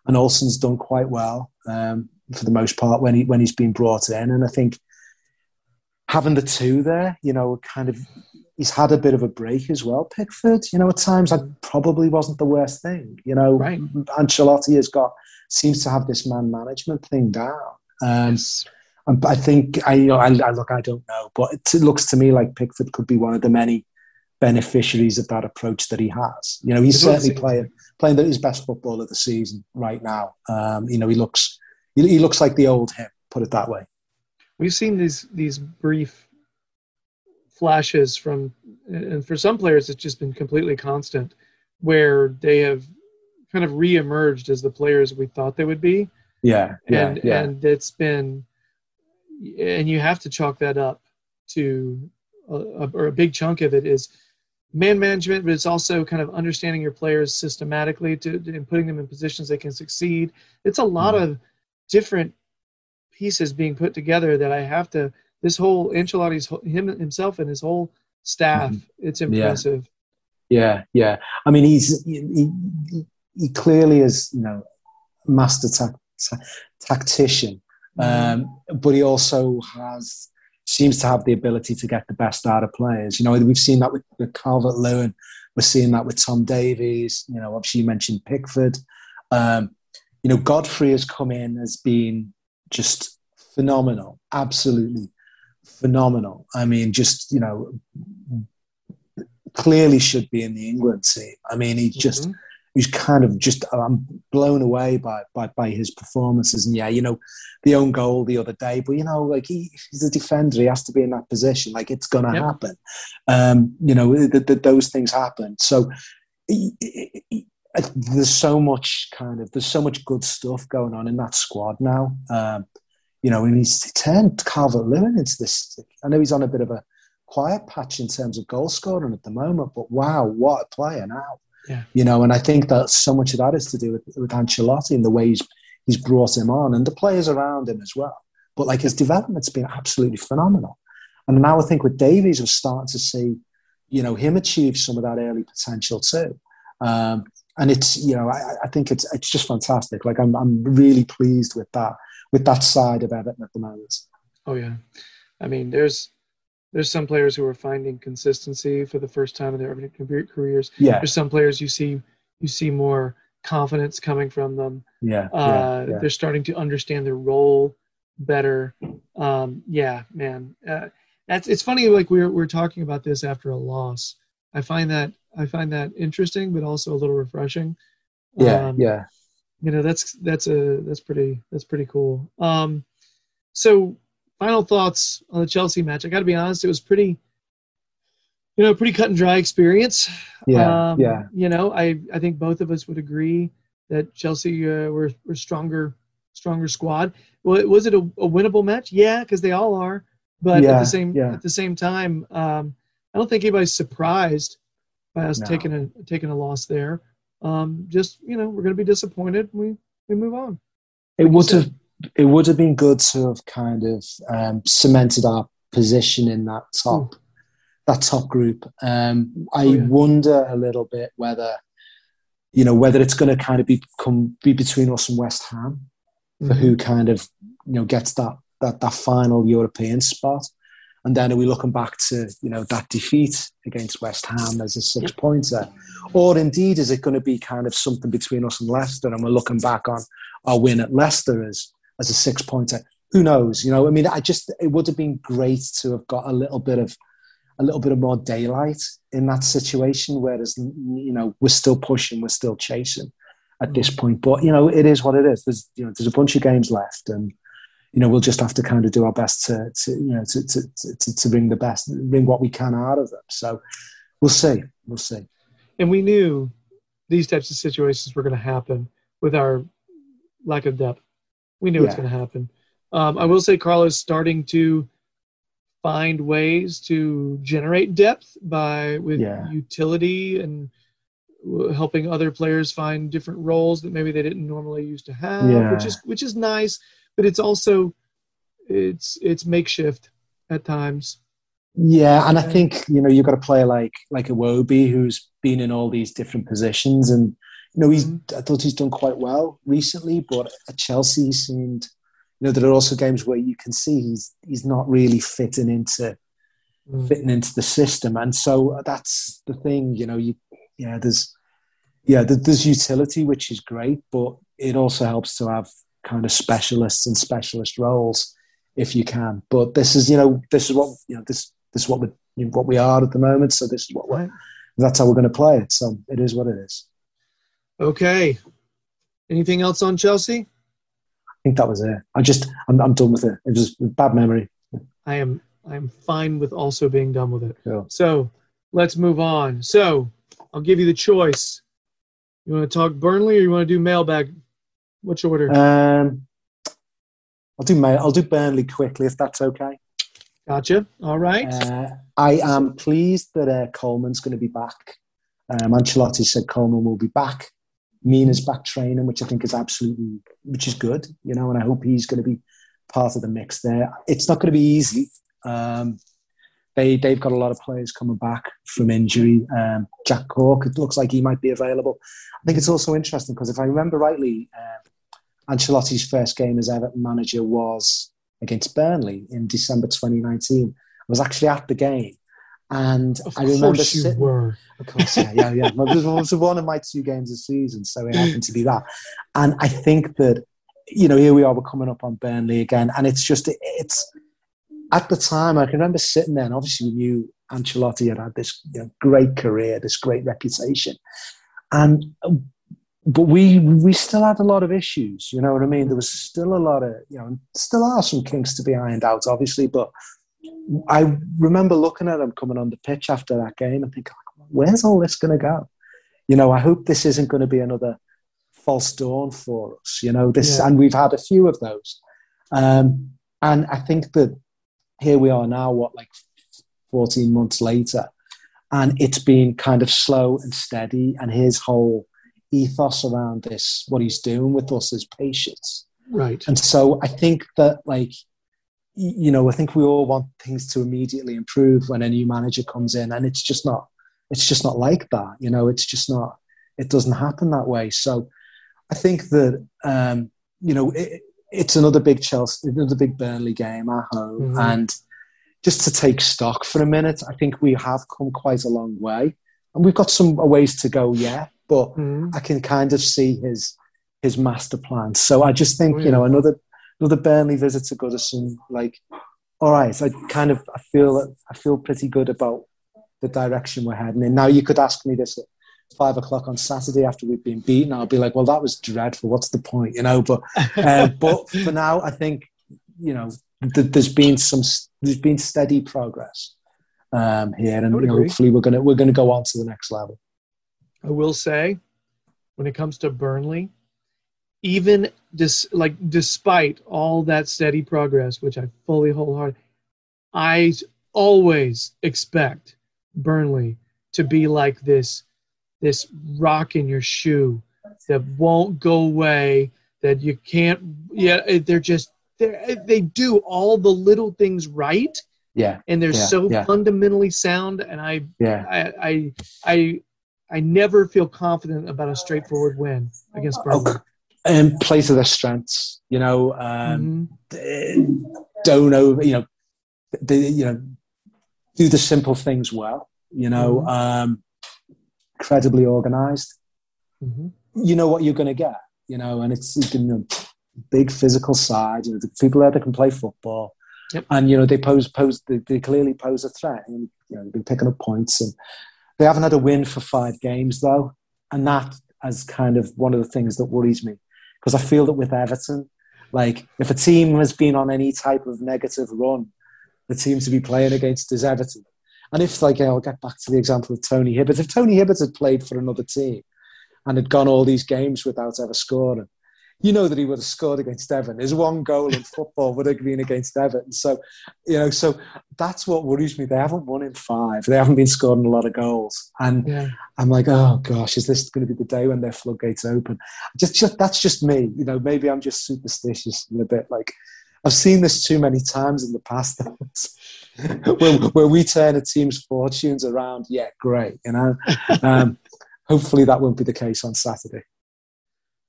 and Olsen's done quite well um, for the most part when he when he's been brought in. And I think having the two there, you know, kind of he's had a bit of a break as well. Pickford, you know, at times that probably wasn't the worst thing. You know, Right. Ancelotti has got seems to have this man management thing down. Um, Yes. and I think I, you know, I, I look. I don't know, but it, looks to me like Pickford could be one of the many beneficiaries of that approach that he has. You know, he's certainly playing playing the, his best football of the season right now. Um, you know, he looks he, he looks like the old him. Put it that way. we've seen these these brief flashes from and for some players it's just been completely constant where they have kind of re-emerged as the players we thought they would be. Yeah, yeah, and yeah, and it's been and you have to chalk that up to a, a, or a big chunk of it is man management but it's also kind of understanding your players systematically to and putting them in positions they can succeed. It's a lot Mhm. of different pieces being put together that i have to this whole Ancelotti's him himself and his whole staff it's impressive yeah, yeah. I mean, he's he, he, clearly is you know master tac- ta- tactician. Um, but he also has seems to have the ability to get the best out of players. You know, we've seen that with, with Calvert Lewin. We're seeing that with Tom Davies. You know, obviously you mentioned Pickford. Um, you know, Godfrey has come in as being just phenomenal, absolutely phenomenal. I mean, just you know, clearly should be in the England team. I mean, he just Mhm. he's kind of just I'm blown away by, by by his performances. And yeah, you know, the own goal the other day, but you know, like he, he's a defender, he has to be in that position. Like it's gonna Yep. happen. Um, you know, th- th- those things happen. So he- he- there's so much kind of there's so much good stuff going on in that squad now. Um, you know, and he's turned Calvert Lewin into this. I know he's on a bit of a quiet patch in terms of goal scoring at the moment, but wow, what a player now! Yeah. You know, and I think that so much of that is to do with, with Ancelotti and the way he's he's brought him on, and the players around him as well. But like his development's been absolutely phenomenal, and now I think with Davies, we're starting to see, you know, him achieve some of that early potential too. Um, and it's you know I, I think it's it's just fantastic. Like I'm I'm really pleased with that with that side of Everton at the moment. Oh yeah, I mean, there's there's some players who are finding consistency for the first time in their career- careers. Yeah, There's some players you see you see more confidence coming from them. yeah, Uh, yeah, yeah. They're starting to understand their role better. Um, yeah, man, uh, that's it's funny. Like we're we're talking about this after a loss. I find that I find that interesting, but also a little refreshing. yeah, Um, yeah. You know that's that's a that's pretty that's pretty cool um so final thoughts on the chelsea match i gotta be honest it was pretty you know pretty cut and dry experience Yeah, um, yeah. you know i i think both of us would agree that chelsea uh, were were stronger stronger squad well was it a, a winnable match yeah because they all are but at the same yeah. at the same time um I don't think anybody's surprised by us No. taking a taking a loss there. Um, just you know, we're going to be disappointed. We we move on. It Like would have it would have been good to have kind of um, cemented our position in that top that top group. Um, I Oh, yeah. wonder a little bit whether you know whether it's going to kind of be, become be between us and West Ham for Mhm. who kind of you know gets that that that final European spot. And then are we looking back to you know that defeat against West Ham as a six pointer, or indeed is it going to be kind of something between us and Leicester, and we're looking back on our win at Leicester as as a six pointer? Who knows? You know, I mean, I just it would have been great to have got a little bit of a little bit of more daylight in that situation, whereas you know we're still pushing, we're still chasing at this mm. point. But you know, it is what it is. There's you know there's a bunch of games left, and you know we'll just have to kind of do our best to, to you know to, to, to, to bring the best, bring what we can out of them. So we'll see, we'll see. and we knew these types of situations were going to happen with our lack of depth. We knew it's going to happen. Um, I will say Carlo's starting to find ways to generate depth by with Yeah. utility and helping other players find different roles that maybe they didn't normally used to have, Yeah. which is which is nice. But it's also it's it's makeshift at times. Yeah, and I think you know you've got a player like like a Iwobi who's been in all these different positions, and you know he's Mhm. I thought he's done quite well recently, but at Chelsea he seemed you know there are also games where you can see he's he's not really fitting into Mm. fitting into the system, and so that's the thing. You know, you yeah, there's yeah, there's utility which is great, but it also helps to have kind of specialists and specialist roles if you can. But this is you know this is what you know this this is what we what we are at the moment. So this is what we're, that's how we're going to play it. So it is what it is. Okay. Anything else on Chelsea? I think that was it. I just I'm, I'm done with it. It was a bad memory. I am I'm fine with also being done with it. Cool. So let's move on. So I'll give you the choice. You want to talk Burnley or you want to do mailbag? Which order? Um, I'll do May. I'll do Burnley quickly if that's okay. gotcha. All right. Uh, I am pleased that uh, Coleman's going to be back. Um, Ancelotti said Coleman will be back. Mina's back training, which I think is absolutely, which is good, you know, and I hope he's going to be part of the mix there. It's not going to be easy. Um, they they've got a lot of players coming back from injury. Um, Jack Cork, it looks like he might be available. I think it's also interesting because if I remember rightly, um, Ancelotti's first game as Everton manager was against Burnley in December 2019. I was actually at the game, and of I remember course you sitting. were. Of course, yeah, yeah, yeah. It was one of my two games this season, so it happened to be that. And I think that you know here we are, we're coming up on Burnley again, and it's just it's at the time I can remember sitting there, and obviously we knew Ancelotti had had this you know, great career, this great reputation, and but we we still had a lot of issues. You know what I mean? There was still a lot of you know, still are some kinks to be ironed out, obviously, but. I remember looking at him coming on the pitch after that game and thinking, where's all this going to go? You know, I hope this isn't going to be another false dawn for us. You know, this, Yeah. and we've had a few of those. Um, and I think that here we are now, what, like 14 months later, and it's been kind of slow and steady. And his whole ethos around this, what he's doing with us is patience. Right. And so I think that, like, you know, I think we all want things to immediately improve when a new manager comes in, and it's just not, it's just not like that. You know, it's just not, it doesn't happen that way. So I think that, um, you know, it, it's another big Chelsea, another big Burnley game at home, Mhm. and just to take stock for a minute, I think we have come quite a long way, and we've got some ways to go yet, but Mhm. I can kind of see his his master plan. So I just think Oh, you know another another Burnley visit to Goodison. Like, all right, I kind of I feel I feel pretty good about the direction we're heading in. Now you could ask me this five o'clock on Saturday after we've been beaten. I'll be like, well, that was dreadful. What's the point, you know? But uh, but for now, I think you know th- there's been some there's been steady progress um, here, and you know, hopefully we're gonna we're gonna go on to the next level. I will say, when it comes to Burnley, even dis- like despite all that steady progress, which I fully wholehearted, I always expect Burnley to be like this this rock in your shoe that won't go away that you can't yeah they're just they they do all the little things right Yeah, and they're Yeah, so yeah. fundamentally sound and I, yeah, I i i i never feel confident about a straightforward win against Burnley. Oh, and play to their strengths. You know, um, Mhm. don't over. You know, they, you know, do the simple things well. You know, Mm-hmm. um, incredibly organized. Mhm. You know what you're going to get. You know, and it's you know, big physical side. You know, the people there that can play football. Yep. And you know they pose pose they, they clearly pose a threat. And, you know they've been picking up points, and they haven't had a win for five games though, and that as kind of one of the things that worries me because I feel that with Everton, like if a team has been on any type of negative run, the team to be playing against is Everton. And if like I'll get back to the example of Tony Hibbert, if Tony Hibbert had played for another team and had gone all these games without ever scoring, you know that he would have scored against Everton. His one goal in football would have been against Everton. So, you know, so that's what worries me. They haven't won in five. They haven't been scoring a lot of goals. And yeah I'm like, oh gosh, is this going to be the day when their floodgates open? Just, just that's just me. You know, maybe I'm just superstitious and a bit like I've seen this too many times in the past. where, where we turn a team's fortunes around. Yeah, great. You know, um, hopefully that won't be the case on Saturday.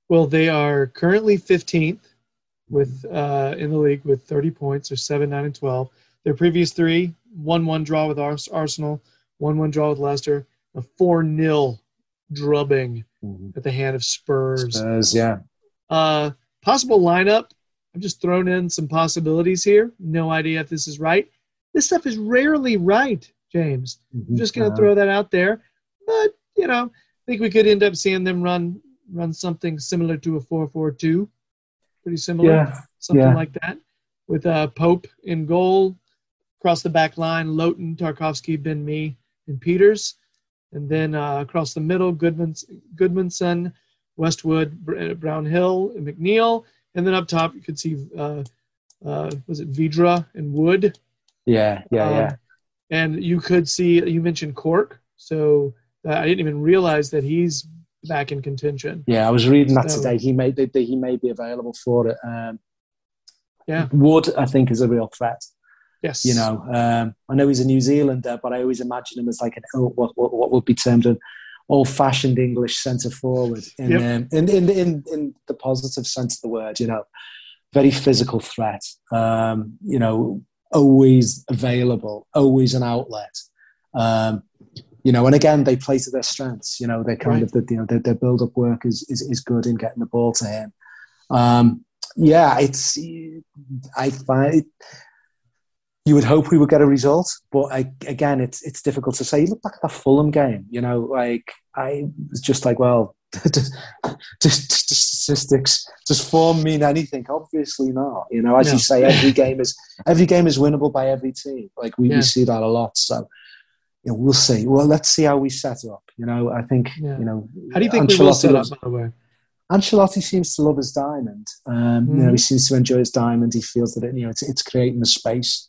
Well, they are currently 15th with uh, in the league with 30 points, or seven, nine, and 12. Their previous three: one-one draw with Ars- Arsenal, one-one draw with Leicester, a four-nil drubbing at the hand of Spurs. Spurs, yeah. Uh, possible lineup. I've just thrown in some possibilities here. No idea if this is right. This stuff is rarely right, James. I'm just going to throw that out there. But, you know, I think we could end up seeing them run run something similar to a 4-4-2. Pretty similar, Yeah, something yeah. like that. With uh, Pope in goal, across the back line, Lowton, Tarkowski, Ben Mee, and Pieters. And then uh, across the middle, Goodmans, Gudmundsson, Westwood, Br- Brown and McNeil. And then up top, you could see, uh, uh, was it Vydra and Wood? yeah, yeah, Um, yeah. and you could see you mentioned Cork, so uh, I didn't even realize that he's back in contention. Yeah, I was reading that So- today. He may that he may be available for it. Um, Yeah. Wood, I think, is a real threat. Yes, You know, um, I know he's a New Zealander, but I always imagine him as like an what, what, what would be termed an old-fashioned English centre forward in, Yep. um, in, in in in the positive sense of the word. You know, very physical threat. Um, you know, always available, always an outlet. Um, you know, and again, they play to their strengths. You know, they kind Right. of the, you know their, their build-up work is, is is good in getting the ball to him. Um, yeah, it's I find you would hope we would get a result, but I, again, it's it's difficult to say. You look back at the Fulham game, you know, like I was just like, well, does, does, does statistics does form mean anything? Obviously not. You know, as No. you say, every game is every game is winnable by every team. Like we, Yeah. we see that a lot. So, you know, we'll see. Well, let's see how we set up. You know, I think Yeah. you know. How do you think we will Ancelotti set up, by the way? Ancelotti seems to love his diamond. Um, You know, he seems to enjoy his diamond. He feels that it, you know it's, it's creating a space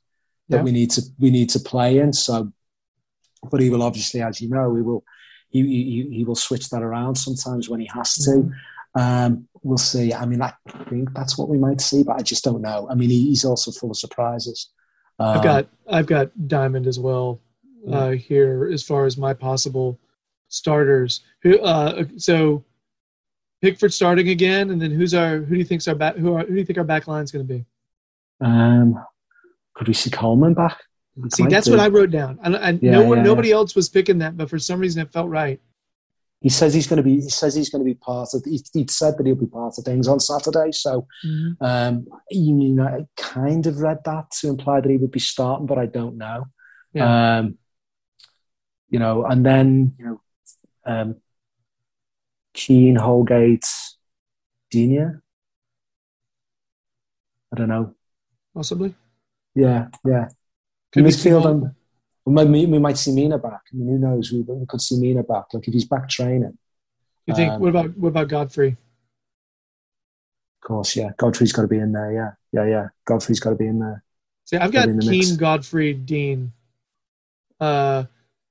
that Yeah. we need to we need to play in. So, but he will obviously, as you know, he will he he, he will switch that around sometimes when he has to. Mm-hmm. Um, we'll see. I mean, I think that's what we might see, but I just don't know. I mean, he's also full of surprises. Um, I've got I've got Diamond as well uh, here as far as my possible starters. Who uh, so Pickford starting again, and then who's our who do you think's our back who, are, who do you think our back line's going to be? um, could we see Coleman back? See, that's do. what I wrote down. I, I, Yeah, no one, yeah, nobody else was picking that, but for some reason it felt right. He says he's going to be. He says he's going to be part of. He, he said that he'll be part of things on Saturday. So Um, you know, I kind of read that to imply that he would be starting, but I don't know. Um, you know, and then you know, um, Keane, Holgate, Digne. I don't know. Possibly. Yeah, yeah. Could Midfield, and we might, we might see Mina back. I mean, who knows? We, we could see Mina back. Like if he's back training, You think? Um, what about what about Godfrey? of course, yeah. Godfrey's got to be in there. Yeah, yeah, yeah. Godfrey's got to be in there. See, I've got mix. Godfrey, Dean. Uh,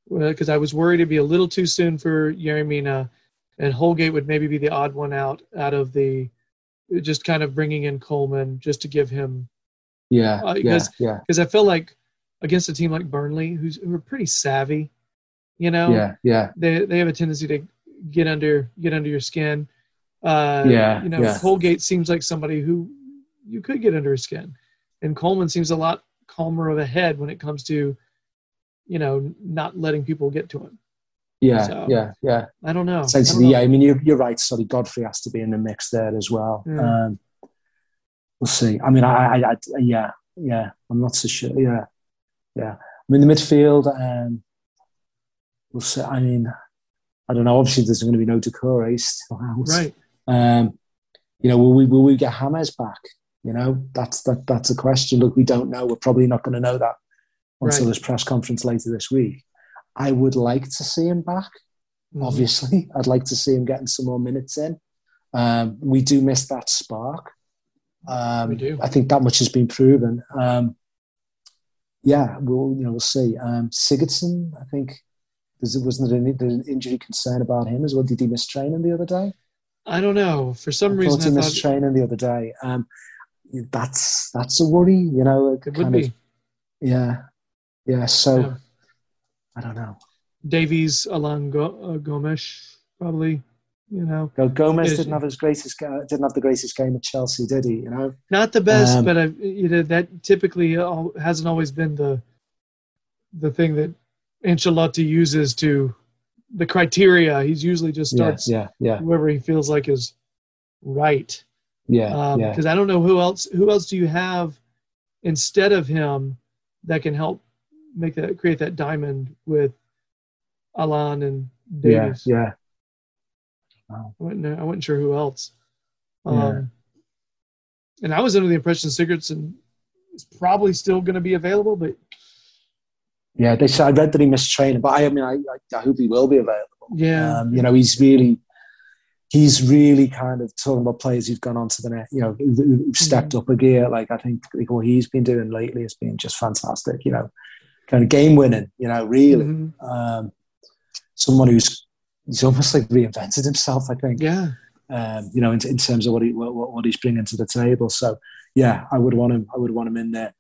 because I was worried it'd be a little too soon for Yerry Mina, and Holgate would maybe be the odd one out out of the just kind of bringing in Coleman just to give him Yeah, Uh, yeah, because- yeah, because I feel like against a team like Burnley, who's who are pretty savvy, you know, yeah, yeah, they they have a tendency to get under get under your skin. Uh, Yeah, you know, yeah. Holgate seems like somebody who you could get under his skin, and Coleman seems a lot calmer of a head when it comes to, you know, not letting people get to him. yeah, So- yeah, yeah. I don't know. I don't know. yeah. I mean, you're, you're right. Sorry, Godfrey has to be in the mix there as well. Yeah. Um, we'll see. I mean, I, I, I, yeah, yeah. I'm not so sure. Yeah, yeah. I mean, the midfield. Um, we'll see. I mean, I don't know. Obviously, there's going to be no Doucouré still out. Right. Um, you know, will we will we get Hammers back? You know, that's that that's a question. Look, we don't know. We're probably not going to know that until Right. this press conference later this week. I would like to see him back. Mhm. Obviously, I'd like to see him getting some more minutes in. Um, we do miss that spark. Um, We do. I think that much has been proven. Um, yeah, we'll you know we'll see. Um, Sigurdsson, I think. There's, wasn't there an, there's an injury concern about him as well? Did he miss training the other day? I don't know. For some I reason, thought he I missed thought training the other day. Um, that's that's a worry, you know. it would be of- yeah, yeah. So Yeah. I don't know. Davies, Allan Go- uh, Gomes, probably. You know, Go- Gomes didn't have his greatest didn't have the greatest game at Chelsea, did he? You know. not the best, Um, but I, you know that typically hasn't always been the the thing that Ancelotti uses to the criteria. He's usually just starts yeah, yeah, whoever he feels like is right. yeah, Um, yeah. Because I don't know who else. Who else do you have instead of him that can help make that create that diamond with Allan and Yeah, Davies? Yeah. I wasn't, I wasn't sure who else. Um, And I was under the impression Sigurdsson is probably still going to be available, but Yeah, they said I read that he missed training, but I, I mean, I, I, I hope he will be available. yeah, Um, you know, he's really, he's really kind of talking about players who've gone on to the net, you know, who've, stepped up a gear. Like I think like, what he's been doing lately has been just fantastic. You know, kind of game winning. You know, really, Mhm. um, someone who's he's almost like reinvented himself. I think. yeah, Um, you know, in, in terms of what he what, what he's bringing to the table. So yeah, I would want him. I would want him in there.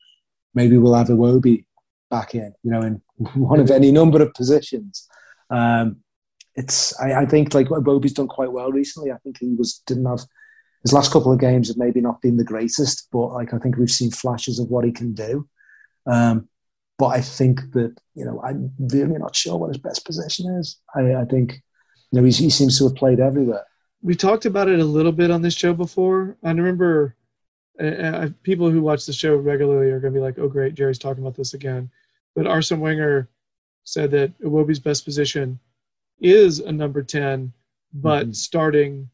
Maybe we'll have Iwobi back in. You know, in one of any number of positions. Um, it's I, I think like Iwobi's done quite well recently. I think he was didn't have his last couple of games have maybe not been the greatest, but like I think we've seen flashes of what he can do. Um, but I think that you know I'm really not sure what his best position is. I, I think you know he's, he seems to have played everywhere. we talked about it a little bit on this show before. I remember uh, uh, people who watch the show regularly are going to be like, "Oh, great, Jerry's talking about this again." But Arsene Wenger said that Iwobi's best position is a number ten, but Mhm. starting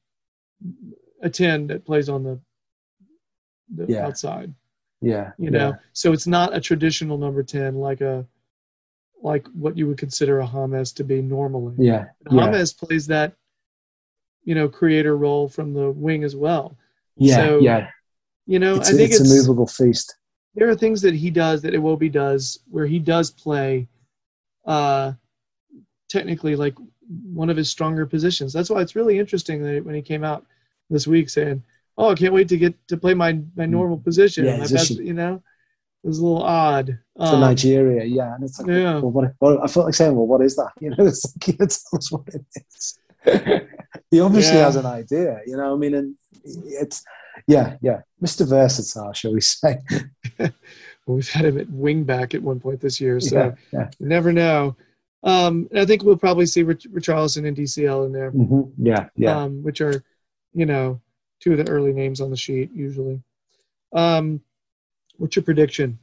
a ten that plays on the the Yeah. outside. Yeah, You know, so it's not a traditional number ten like a like what you would consider a James to be normally. yeah, yeah, James plays that, you know, creator role from the wing as well. yeah, So, yeah. You know, It's, I think it's, it's, a movable feast. there are things that he does that Iwobi does where he does play, uh, technically like one of his stronger positions. That's why it's really interesting that when he came out this week saying, "Oh, I can't wait to get to play my my normal position." Mm. Yeah, position. best, you know, it was a little odd. for Um, Nigeria, yeah. And it's like, yeah. well, what, what, I felt like saying, well, what is that? You know, it's like, yeah, tell us what it is. he obviously Yeah. has an idea, you know. I mean, and it's yeah, yeah, Mr. Versatile, shall we say? well, we've had him at wing back at one point this year, so yeah, yeah, you never know. Um, I think we'll probably see Rich, Richarlison and DCL in there. Mhm. yeah, yeah. um, which are, you know, two of the early names on the sheet usually. Um, what's your prediction?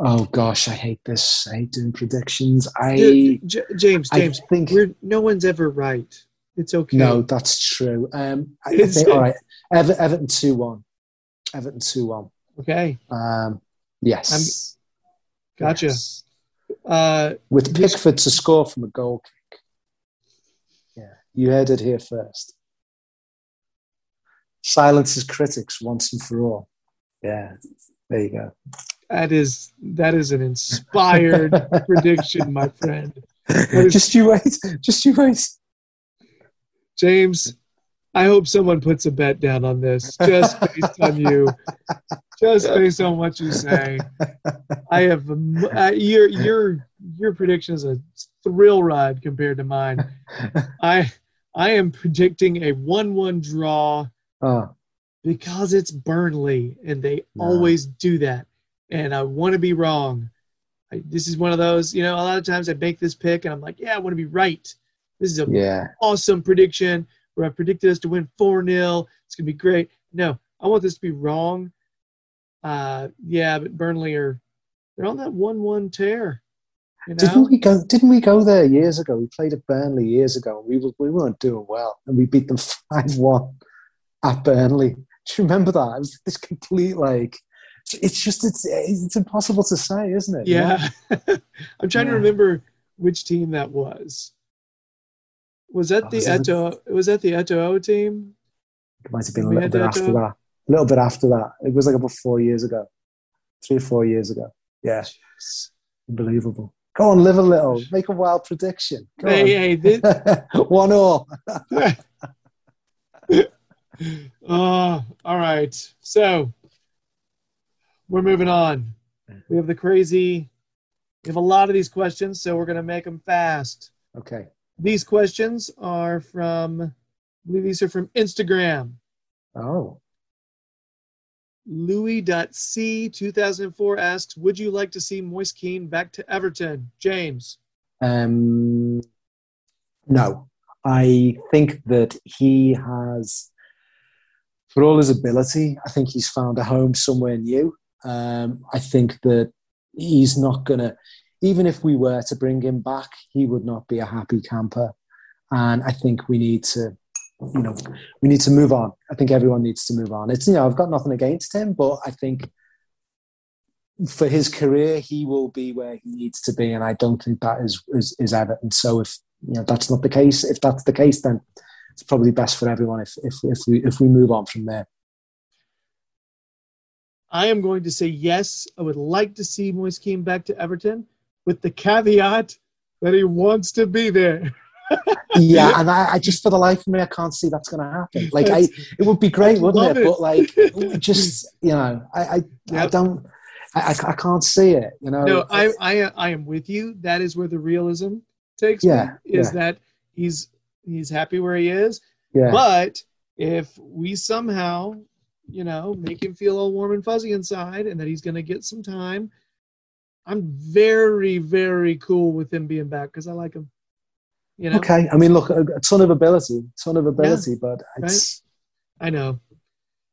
oh gosh, I hate this. I hate doing predictions. I, J- J- James, I James, think we're no one's ever right. It's okay. no, that's true. Um, I, I think all right. Ever, Everton two one. Everton two one. Okay, Um, yes. gotcha. Yes. Uh, With Pickford to score from a goal kick. Yeah, you heard it here first. Silence his critics once and for all. Yeah, there you go. that is that is an inspired prediction, my friend. just you wait. Just you wait. James, I hope someone puts a bet down on this just based on you, just based on what you say. I have uh, your your your prediction is a thrill ride compared to mine. I I am predicting a one-one draw Oh, because it's Burnley and they No. always do that. And I want to be wrong. I, this is one of those, you know, a lot of times I make this pick and I'm like, yeah, I want to be right. This is a yeah. awesome prediction where I predicted us to win 4 0. It's going to be great. No, I want this to be wrong. Uh, yeah, but Burnley are they're on that 1 1 tear. You know? Didn't we go? Didn't we go there years ago? We played at Burnley years ago, and we were, we weren't doing well, and we beat them five one at Burnley. Do you remember that? It was this complete like. It's just it's it's impossible to say, isn't it? Yeah. I'm trying to remember which team that was. Was that Oh, the was it- Eto? Was that the Eto'o team? It might have been a little bit after that. A little bit after that. It was like about four years ago, three or four years ago. Yeah, Jeez. unbelievable. Go on, live a little. Make a wild prediction. Go Hey, hey, this. One all. Oh, all right. So we're moving on. We have the crazy. We have a lot of these questions, so we're going to make them fast. Okay. These questions are from, I believe these are from Instagram. Oh. Louis.c 2004 asks, Would you like to see Moise Kean back to Everton? James. Um, no, I think that he has, for all his ability, I think he's found a home somewhere new. Um, I think that he's not going to, even if we were to bring him back, he would not be a happy camper. And I think we need to, you know, we need to move on. I think everyone needs to move on. It's, you know, I've got nothing against him, but I think for his career, he will be where he needs to be, and I don't think that is is, is Everton. So if you know that's not the case, if that's the case, then it's probably best for everyone if if, if we if we move on from there. I am going to say yes. I would like to see Moise Kean back to Everton with the caveat that he wants to be there. Yeah, and I, I just for the life of me, I can't see that's going to happen. Like, I it would be great, wouldn't it? it. But like, just you know, I I, I don't, I, I I can't see it. You know, No, I, I, I am with you. That is where the realism takes Yeah, me. Is yeah. that he's he's happy where he is. yeah, But if we somehow, you know, make him feel all warm and fuzzy inside, and that he's going to get some time, I'm very, very cool with him being back because I like him. You know, okay. I mean, look, a, a ton of ability, ton of ability, but it's I know.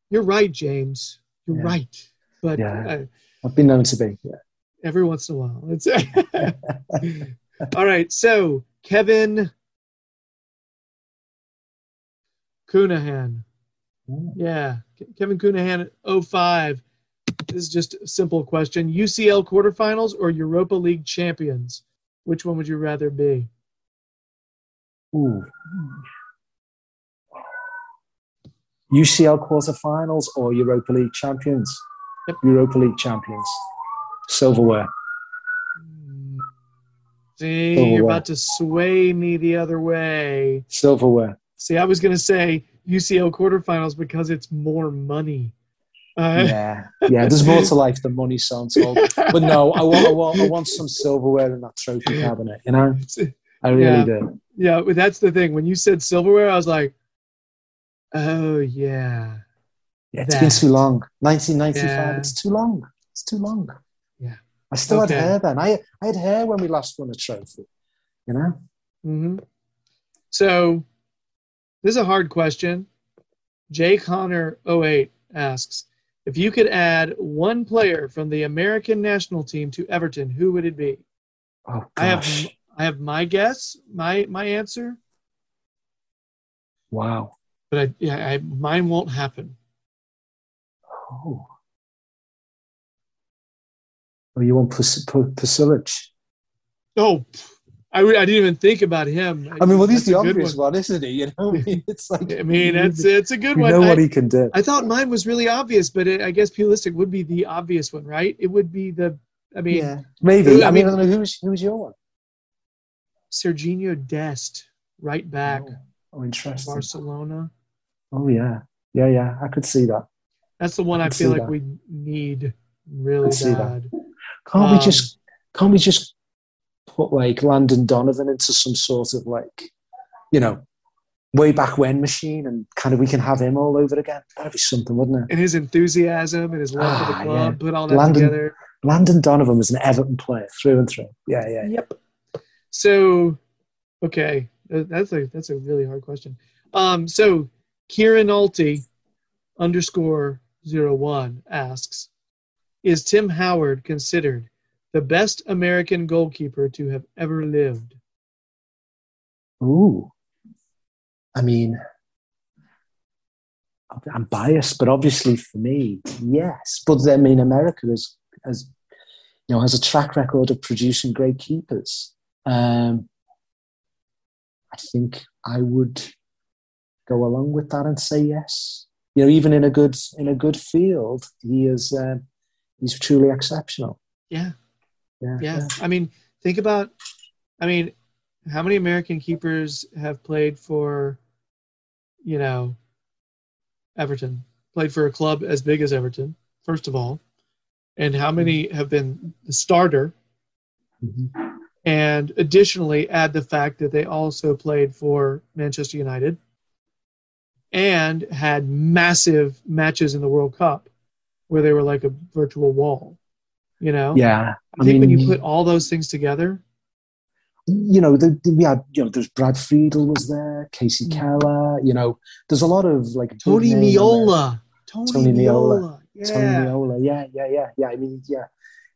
You're right, James. You're Yeah. right. But Yeah. uh, I've been known to be. Yeah. every once in a while, it's all right. So Kevin Cunahan. Yeah, Kevin Cunahan, 05. This is just a simple question. UCL quarterfinals or Europa League champions? Which one would you rather be? Ooh. UCL quarterfinals or Europa League champions? Yep. Europa League champions. Silverware. Hmm. See, Silverware. you're about to sway me the other way. Silverware. See, I was going to say UCL quarterfinals because it's more money. Uh, Yeah. Yeah. There's more to life than money, son. told. But no, I want, I want, I want some silverware in that trophy cabinet. You know, I really Yeah. do. yeah, but that's the thing. When you said silverware, I was like, oh, yeah. Yeah, it's been too long. 1995. Yeah. It's too long. It's too long. Yeah. I still Okay. had hair then. I, I had hair when we last won a trophy. You know. hmm So, this is a hard question. Jay Connor 08 asks If you could add one player from the American national team to Everton, who would it be? Oh I have gosh. I have my guess, my my answer, Wow. but I yeah, I, mine won't happen. Oh. Oh, you want Pus- Pu- Pasilic? Oh, I, I didn't even think about him. I mean, well, he's That's the a good obvious one. one. isn't he? You know, I mean, it's like I mean, you, it's it's a good you one. know I, what he can do. I thought mine was really obvious, but it, I guess Pulisic would be the obvious one, right? It would be the. I mean, yeah, maybe. I I mean, mean- I don't who's who's your one. Sergiño Dest, right back, Oh, oh, interesting. Barcelona. Oh yeah, yeah, yeah. I could see that. That's the one I I feel like that. we need really can see that. bad. Can't Um, we just can't we just put like Landon Donovan into some sort of like, you know, way back when machine and kind of we can have him all over again? That'd be something, wouldn't it? And his enthusiasm and his love for the Ah, club, put all that Landon- together. Landon Donovan was an Everton player through and through. Yeah, yeah. Yep. So, okay, uh, that's a that's a really hard question. Um, so Kieran Alty underscore zero one asks, is Tim Howard considered the best American goalkeeper to have ever lived? Ooh. I mean, I'm biased, but obviously for me, yes. But I mean, America is, has, you know, has a track record of producing great keepers. Um, I think I would go along with that and say yes. You know, even in a good in a good field, he is um, he's truly exceptional. Yeah, Yeah, yeah. I mean, think about, I mean, how many American keepers have played for, you know, Everton? Played for a club as big as Everton, first of all, and how many have been the starter? Mhm. And additionally, add the fact that they also played for Manchester United and had massive matches in the World Cup where they were like a virtual wall. You know, yeah. I think when you put all those things together, you know, the, the- we had, you know, there's Brad Friedel was there, Casey Mm. Keller, you know, there's a lot of like Tony name on there. Meola. Tony, Tony Meola. Yeah. Tony Meola, yeah, yeah, yeah, yeah. I mean, yeah,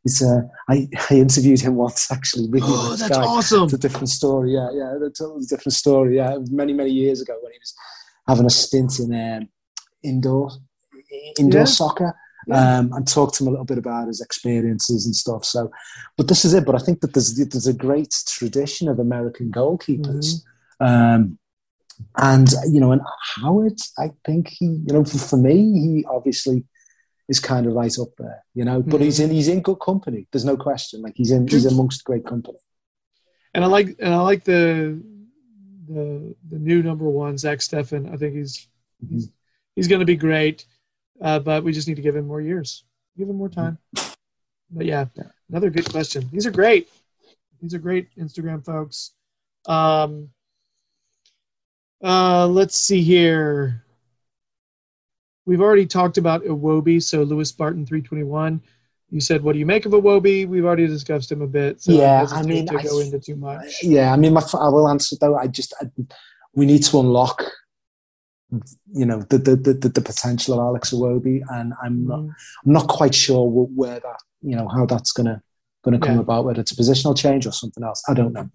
it's. Uh, I I interviewed him once actually. Really Oh, that's guy. awesome. It's a different story. Yeah, yeah, a totally different story. Yeah, many many years ago when he was having a stint in um, indoor indoor Yeah. soccer. Um, and talked to him a little bit about his experiences and stuff. So, but this is it. But I think that there's there's a great tradition of American goalkeepers, Mm-hmm. um, and you know, and Howard, I think he, you know, for, for me, he obviously is kind of right up there, you know. But he's Mm-hmm. in he's in good company. There's no question. Like he's in he's amongst great company. And I like and I like the the the new number one, Zach Steffen. I think he's he's, he's going to be great, uh, but we just need to give him more years, give him more time. But yeah, another good question. These are great. These are great Instagram folks. Um, uh, let's see here. We've already talked about Iwobi, so Lewis Barton 321. You said, "What do you make of Iwobi?" We've already discussed him a bit. So Yeah, I mean, to I- go into too much. Yeah, I mean, my, I will answer though. I just I, we need to unlock, you know, the the, the, the potential of Alex Iwobi, and I'm not Mhm. I'm not quite sure wh- where that you know how that's gonna gonna come Yeah. about. Whether it's a positional change or something else, I don't know.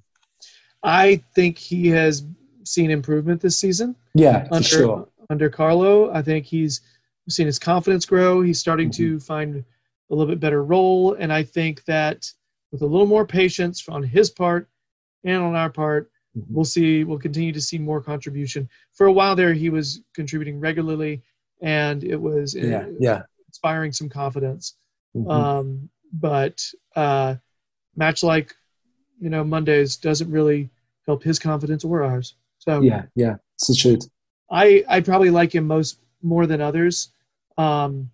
I think he has seen improvement this season Yeah, under sure. under Carlo. I think he's seen his confidence grow. He's starting to Mm-hmm. find a little bit better role, and I think that with a little more patience on his part and on our part, Mhm. we'll see. We'll continue to see more contribution. For a while there, he was contributing regularly, and it was uh, Yeah, yeah. inspiring some confidence. Mhm. Um, but uh, match like you know Mondays doesn't really help his confidence or ours. So yeah, yeah. It's the truth. I I probably like him most more than others, um,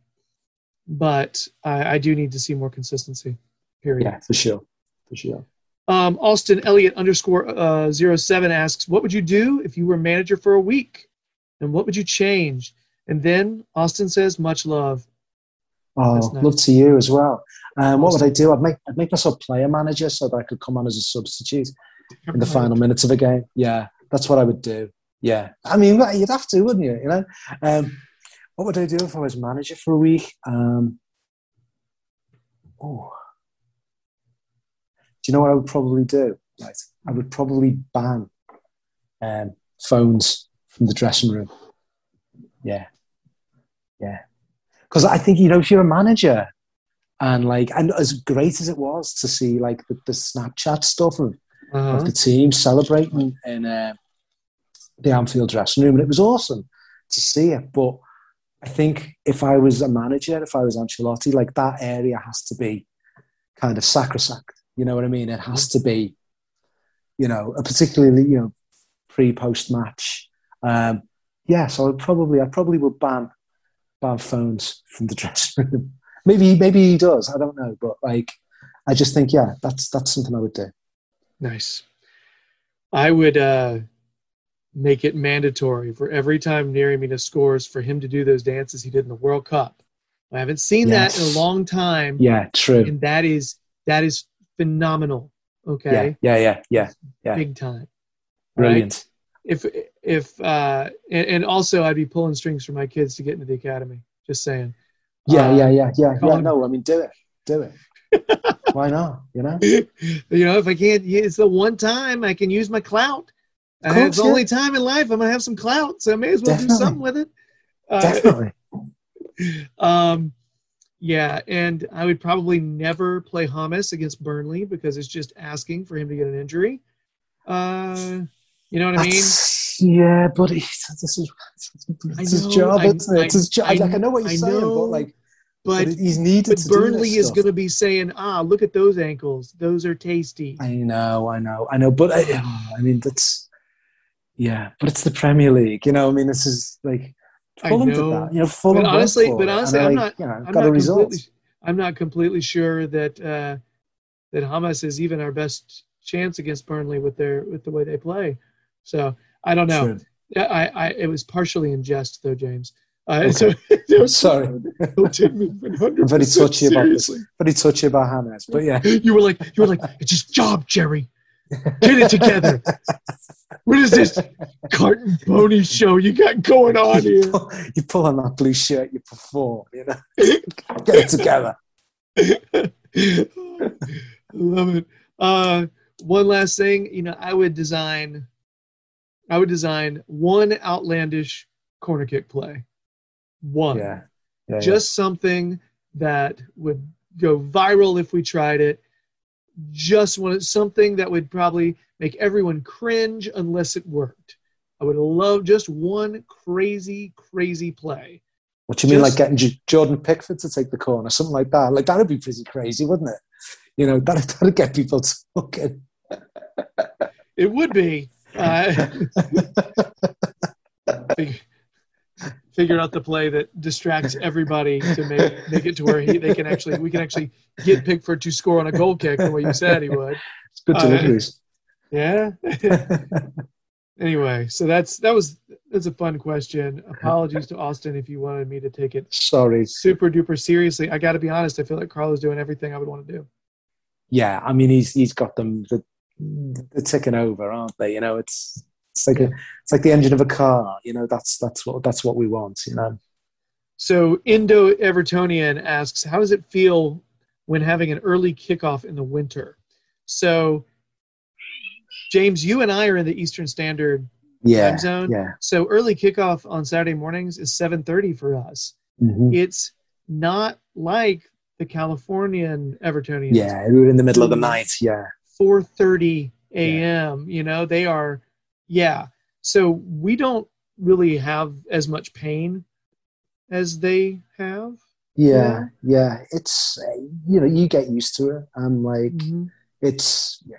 but I, I do need to see more consistency. Period. Yeah, for sure, for sure. Um, Austin Elliott underscore uh, zero seven asks, "What would you do if you were manager for a week, and what would you change?" And then Austin says, "Much love." Oh, nice. love to you as well. Um, what would I do? I'd make I'd make myself player manager so that I could come on as a substitute in the final minutes of a game. Yeah, that's what I would do. Yeah, I mean, you'd have to, wouldn't you? You know, um, what would I do if I was manager for a week? Um, oh, you know what I would probably do? Right, I would probably ban um, phones from the dressing room. Yeah, yeah, because I think you know if you're a manager and like and as great as it was to see like the, the Snapchat stuff of Uh-huh. of the team celebrating in uh, the Anfield dressing room, and it was awesome to see it. But I think if I was a manager, if I was Ancelotti, like that area has to be kind of sacrosanct. You know what I mean? It has to be you know, a particularly you know pre post match. Um, yeah, so I probably I probably would ban ban phones from the dressing room. maybe maybe he does. I don't know, but like I just think yeah, that's that's something I would do. Nice. I would uh, make it mandatory for every time Yerry Mina scores for him to do those dances he did in the World Cup. I haven't seen Yes. that in a long time, Yeah, true. and that is that is phenomenal. Okay, Yeah, yeah, yeah, yeah. big time. Brilliant. If if uh, and, and also I'd be pulling strings for my kids to get into the academy. Just saying. Yeah, Uh, yeah, yeah, yeah, yeah. No, I mean, do it, do it. Why not? You know? you know, if I can't, it's the one time I can use my clout. Uh, course, it's the only time in life I'm gonna have some clout, so I may as well Definitely. do something with it. Uh, Definitely. um, yeah, and I would probably never play James against Burnley because it's just asking for him to get an injury. Uh, you know what I mean? Yeah, but it's, this is I it's his job. I- isn't it? It's his job. I- like I know what you're I saying, know, but like, But but he's needed but to Burnley is going to be saying, "Ah, look at those ankles; those are tasty." I know, I know, I know. But I, I mean, that's yeah. But it's the Premier League, you know. I mean, this is like Fulham did that. You know, Fulham. But honestly- but honestly, I'm like, not- You know, I'm got a not result. I'm not completely sure that uh, that James is even our best chance against Burnley with their with the way they play. So I don't know. True. I, I it was partially in jest though, James. Uh, Okay. so, Sorry. don't take me 100% I'm very touchy about this. Very touchy about James, but yeah. You were like, you were like, it's his job, Jerry. Get it together. What is this carton pony show you got going on here? you pull on that blue shirt, you perform. You know, get it together. Love it. Uh, one last thing, you know, I would design, I would design one outlandish corner kick play. One, Yeah, yeah, just something that would go viral if we tried it. Just wanted something that would probably make everyone cringe unless it worked. I would love just one crazy, crazy play. What do you mean, like getting J- Jordan Pickford to take the corner, something like that? Like that'd be pretty crazy, wouldn't it? You know, that'd, that'd get people talking. It would be. Uh, figure out the play that distracts everybody to make make it to where he, they can actually we can actually get Pickford to score on a goal kick the way you said he would. It's good Uh, deliveries. Yeah. anyway, so that's that was that's a fun question. Apologies to Austin if you wanted me to take it Sorry. super duper seriously. I got to be honest. I feel like Carlo's is doing everything I would want to do. Yeah, I mean, he's he's got them. The, they're ticking over, aren't they? You know, it's it's like a it's like the engine of a car. You know, that's that's what that's what we want. You know. So Indo Evertonian asks, how does it feel when having an early kickoff in the winter? So James, you and I are in the Eastern Standard Yeah. time zone. Yeah. So early kickoff on Saturday mornings is 7:30 for us. Mhm. It's not like the Californian Evertonians. Yeah, we were in the middle of the night. Yeah. 4:30 a.m. You know, they are yeah. So we don't really have as much pain as they have. Yeah, yeah. It's uh, you know you get used to it. I'm like Mhm. it's yeah.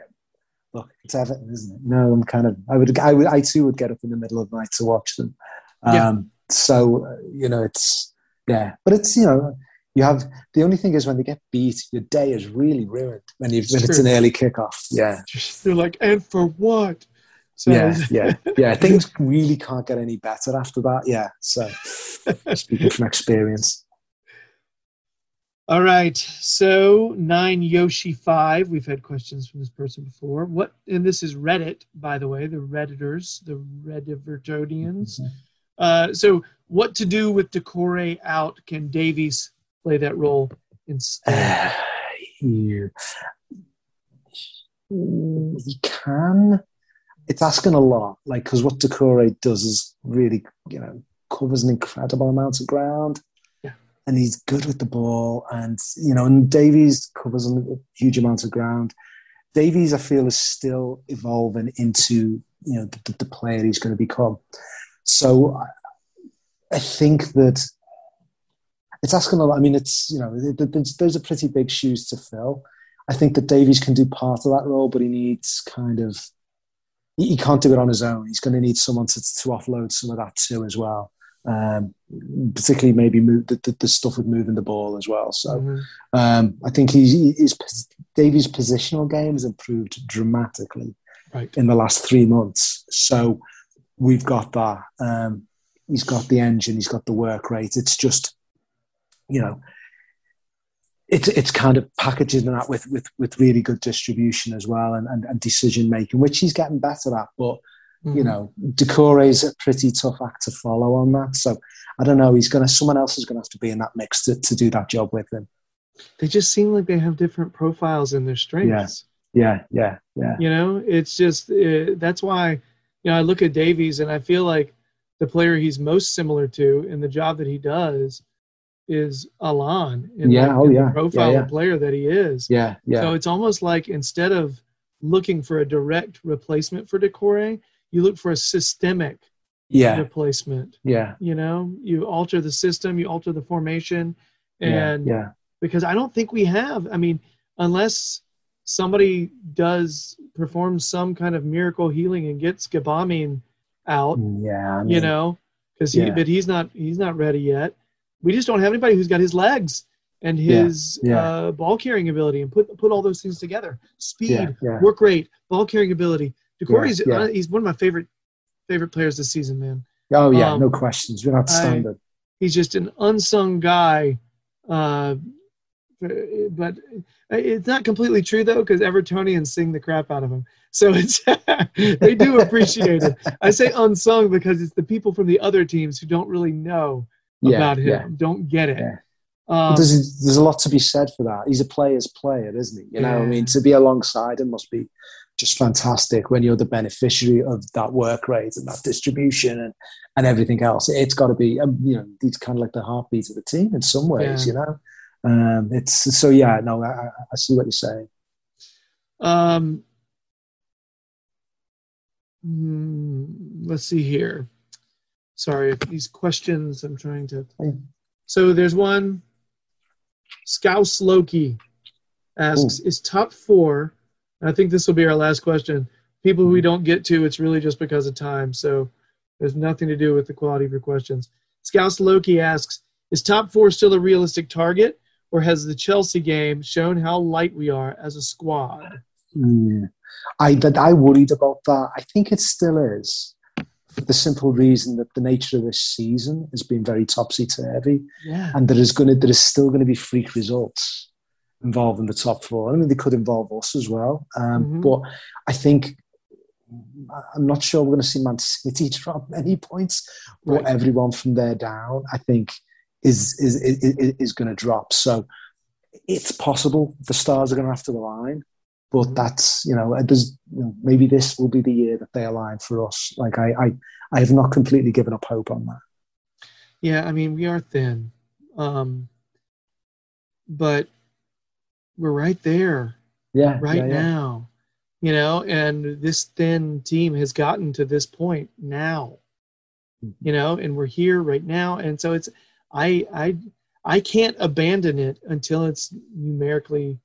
Look, it's Everton, isn't it? No, I'm kind of. I would. I would. I too would get up in the middle of the night to watch them. Um, Yeah. So uh, you know, it's yeah. But it's you know, you have the only thing is when they get beat, your day is really ruined when you when it's an early kickoff. Yeah. They're like, and for what? So Yeah, yeah, yeah. Things really can't get any better after that. Yeah. So, speaking from experience, All right. So nine Yoshi five. We've had questions from this person before. What? And this is Reddit, by the way. The redditors, the Redivertodians. Uh, so what to do with Doucouré out? Can Davies play that role instead? you, you can. It's asking a lot, like because what Doucouré does is really, you know, covers an incredible amount of ground. Yeah. And he's good with the ball, and you know, and Davies covers a huge amount of ground. Davies, I feel, is still evolving into you know the, the player he's going to become. So, I- think that it's asking a lot. I mean, it's you know, th- th- there's, those are pretty big shoes to fill. I think that Davies can do part of that role, but he needs kind of he, he can't do it on his own. He's going to need someone to, to offload some of that too as well. Um, particularly maybe move the, the, the, stuff with moving the ball as well. So mm-hmm. um, I think he's, his Davies' positional game has improved dramatically right. in the last three months. So we've got that. Um, he's got the engine. He's got the work rate. It's just, you know, it's it's kind of packaging that with with with really good distribution as well and, and, and decision making, which he's getting better at. But mm-hmm. you know, Doucouré is a pretty tough act to follow on that. So I don't know. He's gonna someone else is gonna have to be in that mix to, to do that job with him. They just seem like they have different profiles in their strengths. Yeah, yeah, yeah. You know, it's just uh, that's why you know I look at Davies and I feel like the player he's most similar to in the job that he does is Allan in, yeah, the, oh, in yeah. the profile yeah, yeah. player that he is. Yeah, yeah. So it's almost like instead of looking for a direct replacement for Doucouré, you look for a systemic yeah. replacement. Yeah. You know, you alter the system, you alter the formation, and yeah, yeah. because I don't think we have. I mean, unless somebody does perform some kind of miracle healing and gets Gbamin out, mm, yeah, I mean, you know, because he, but he's not he's not ready yet we just don't have anybody who's got his legs and his yeah, yeah. Uh, ball carrying ability and put put all those things together. Speed, yeah, work rate, ball carrying ability. Doucouré's Yeah, uh, he's one of my favorite favorite players this season, man. Oh yeah, Um, no questions. We're not I- He's just an unsung guy. Uh, but it's not completely true though, because Evertonians sing the crap out of him. So it's they do appreciate it. I say unsung because it's the people from the other teams who don't really know yeah, about him, yeah. don't get it. Yeah. Um, there's there's a lot to be said for that. He's a player's player, isn't he? You know, I mean, to be alongside him must be just fantastic when you're the beneficiary of that work rate and that distribution and, and everything else. It's got to be, um, you know, he's kind of like the heartbeat of the team in some ways. You know, um, it's so yeah. No, I, I- I see what you're saying. Um, hmm, let's see here. Sorry, these questions I'm trying to. So there's one. Scouse Loki asks, "Is top four? and I think this will be our last question. People who we don't get to, it's really just because of time. So there's nothing to do with the quality of your questions. Scouse Loki asks, "Is top four still a realistic target, or has the Chelsea game shown how light we are as a squad?" Mm. I that I worried about that. I think it still is, for the simple reason that the nature of this season has been very topsy turvy, Yeah. and there is going to there is still going to be freak results involving the top four. I mean, they could involve us as well, um, Mhm. but I think. I'm not sure we're going to see Man City drop many points, but Right. everyone from there down, I think, is is is, is going to drop. So it's possible the stars are going to have to align, but that's you know, there's you know, maybe this will be the year that they align for us. Like I, I, I have not completely given up hope on that. Yeah, I mean, we are thin. Um, but we're right there Yeah, right yeah, yeah. now, you know, and this thin team has gotten to this point now, Mhm. you know, and we're here right now. And so it's, I, I, I can't abandon it until it's numerically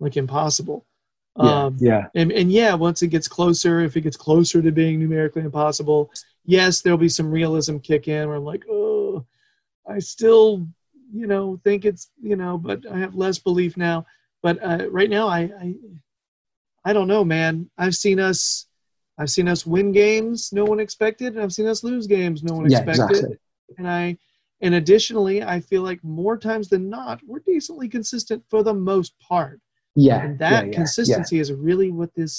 like impossible. Yeah, Um, yeah, and, and yeah, once it gets closer, if it gets closer to being numerically impossible, yes, there'll be some realism kick in where I'm like, oh, I still, you know, think it's, you know, but I have less belief now. But uh, right now, I, I, I don't know, man. I've seen us, I've seen us win games no one expected, and I've seen us lose games no one Yeah, expected. exactly. And I, and additionally, I feel like more times than not, we're decently consistent for the most part yeah. and that yeah, yeah, consistency is really what this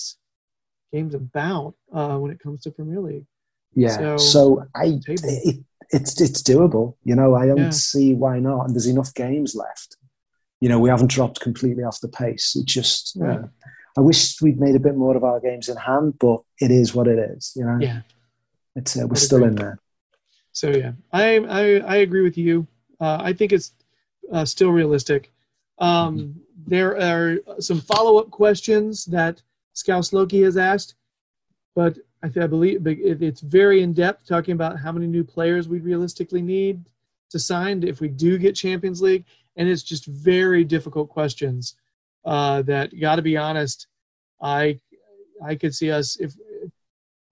game's about uh, when it comes to Premier League. Yeah. So, So, I, it, it's it's doable. You know, I don't Yeah. see why not. And there's enough games left. You know, we haven't dropped completely off the pace. It just, Right. know, I wish we'd made a bit more of our games in hand, but it is what it is. You know, Yeah. it's uh, we're still in there. So yeah, I I, I agree with you. Uh, I think it's uh, still realistic. Um, Mm-hmm. There are some follow up questions that Scouse Loki has asked, but I, I believe it's very in depth, talking about how many new players we realistically need to sign if we do get Champions League, and it's just very difficult questions. Uh, that got to be honest, I I could see us if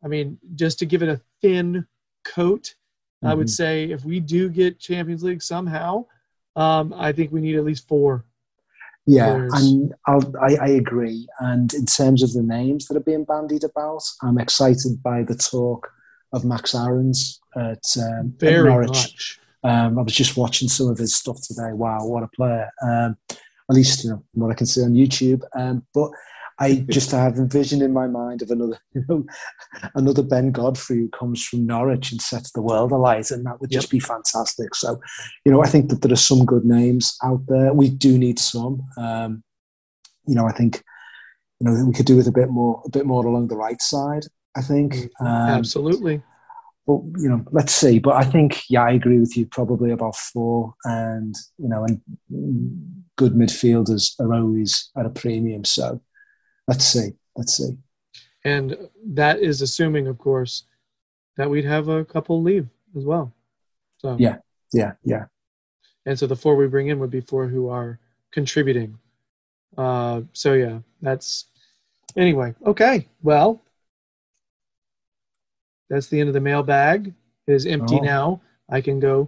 I mean, just to give it a thin coat, I would Mhm. say if we do get Champions League somehow, um, I think we need at least four. Yeah, and I'll, I, I agree. And in terms of the names that are being bandied about, I'm excited by the talk of Max Aarons at, um, at Norwich. Um, I was just watching some of his stuff today. Wow, what a player! Um, at least you know from what I can see on YouTube. Um, but I just have a vision in my mind of another, you know, another Ben Godfrey who comes from Norwich and sets the world alight, and that would just be fantastic. So, you know, I think that there are some good names out there. We do need some. Um, you know, I think you know we could do with a bit more, a bit more along the right side. I think. Um, Absolutely. but you know, let's see. But I think, yeah, I agree with you. Probably about four, and you know, and good midfielders are always at a premium. So let's see, let's see. And that is assuming, of course, that we'd have a couple leave as well. So Yeah. Yeah, yeah, and so the four we bring in would be four who are contributing. Uh, so yeah, that's anyway. Okay, well, that's the end of the mailbag. It is empty Oh. now. I can go,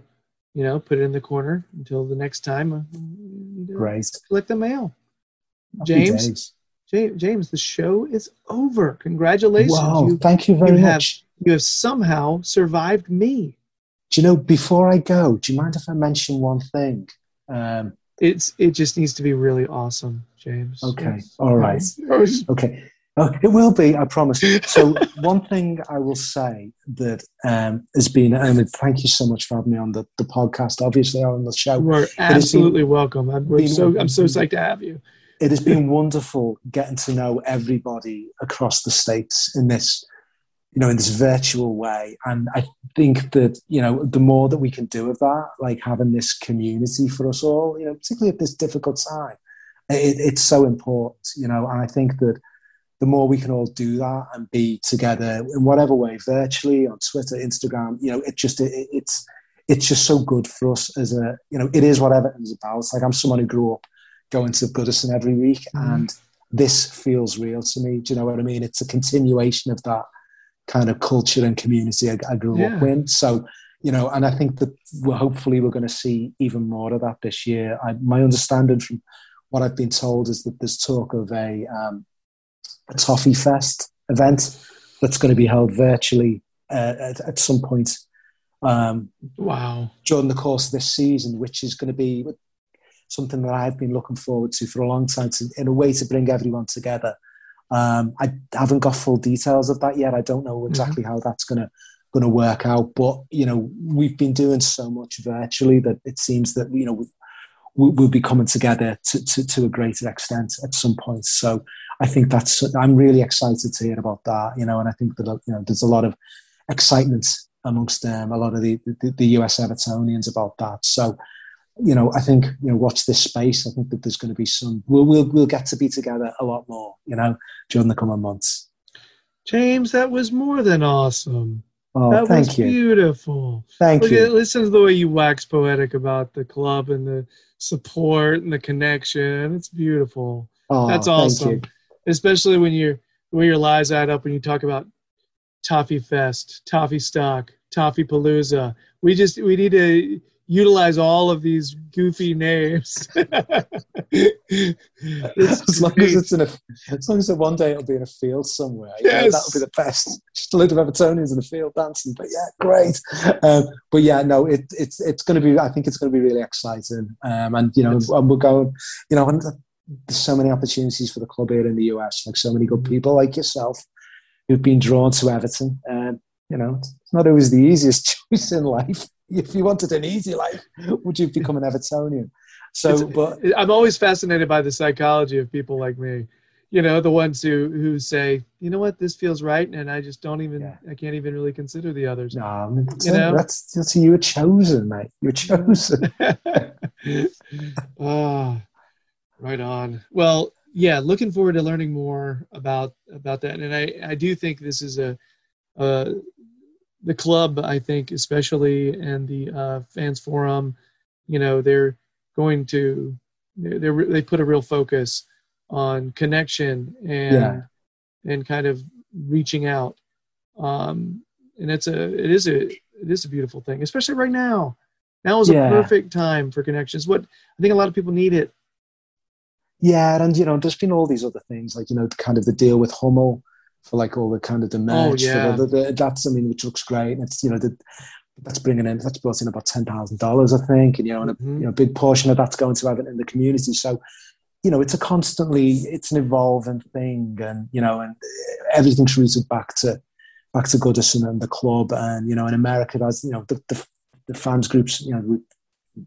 you know, put it in the corner until the next time. Need great. Collect the mail. Happy James? days. Ja- James, the show is over. Congratulations. Wow, You, thank you very you have- much. you have somehow survived me. Do you know? Before I go, do you mind if I mention one thing? Um, It's it just needs to be really awesome, James. Okay, Yes. all right. Okay. Oh, it will be, I promise. So, one thing I will say that um, has been, and thank you so much for having me on the, the podcast, obviously, on the show. You are been- absolutely welcome. I'm we're been- so I'm so psyched to have you. It has been wonderful getting to know everybody across the states in this, you know, in this virtual way. And I think that, you know, the more that we can do of that, like having this community for us all, you know, particularly at this difficult time, it, it's so important, you know, and I think that the more we can all do that and be together in whatever way, virtually on Twitter, Instagram, you know, it just it, it's it's just so good for us as a you know, it is what Everton's about. Like I'm someone who grew up going to Goodison every week, Mhm. and this feels real to me. Do you know what I mean? It's a continuation of that kind of culture and community I, I grew Yeah. up in. So. You know, and I think that we're hopefully we're going to see even more of that this year. I, my understanding from what I've been told is that there's talk of a um, a Toffee Fest event that's going to be held virtually uh, at, at some point um, Wow. during the course of this season, which is going to be something that I've been looking forward to for a long time, to, in a way to bring everyone together. Um, I haven't got full details of that yet. I don't know exactly how that's going to going to work out, but you know, we've been doing so much virtually that it seems that you know we, we'll be coming together to, to, to a greater extent at some point. So I think that's I'm really excited to hear about that. You know, and I think that you know there's a lot of excitement amongst um, a lot of the, the, the US Evertonians about that. So, you know, I think you know, watch this space. I think that there's going to be some. We'll we'll we'll get to be together a lot more. You know, during the coming months. James, that was more than awesome. Oh, that thank was you, beautiful. thank Look you. at, listen to the way you wax poetic about the club and the support and the connection. It's beautiful. Oh, That's awesome. Especially when you're when your lies add up when you talk about Toffee Fest, Toffee Stock, Toffee Palooza. We just we need to utilize all of these goofy names. As long as it's in a, as long as one day it'll be in a field somewhere, know, Yes. that'll be the best. Just a load of Evertonians in a field dancing, but yeah, great. Um, but yeah, no, it, it's it's going to be. I think it's going to be really exciting, um, and you know, Yes. and we're going. You know, and there's so many opportunities for the club here in the US. Like so many good people like yourself who've been drawn to Everton. Um, you know, it's not always the easiest choice in life. If you wanted an easy life, would you become an Evertonian? So, It's- but I'm always fascinated by the psychology of people like me. You know, the ones who who say, you know what, this feels right, and I just don't even, Yeah. I can't even really consider the others. No, I mean, that's, You know? that's, that's you were chosen, mate. You were chosen. Ah, right on. Well, yeah, looking forward to learning more about about that, and I I do think this is a, uh, the club. I think especially and the uh, fans forum, you know, they're going to they're, they're they put a real focus on connection and Yeah. and kind of reaching out um, and it's a it is a it is a beautiful thing, especially right now. Now is Yeah. a perfect time for connections. What I think a lot of people need it. Yeah, and you know, there's been all these other things, like you know, kind of the deal with Hummel for like all the kind of the merch. Oh, yeah. the, the, that's I mean, which looks great. And it's you know, the, that's bringing in that's brought in about ten thousand dollars, I think, and you know, and a Mhm. you know, big portion of that's going to Everton in the community. So, you know, it's a constantly, it's an evolving thing, and you know, and everything's rooted back to back to Goodison and the club, and you know, in America, there's you know, the, the the fans groups, you know,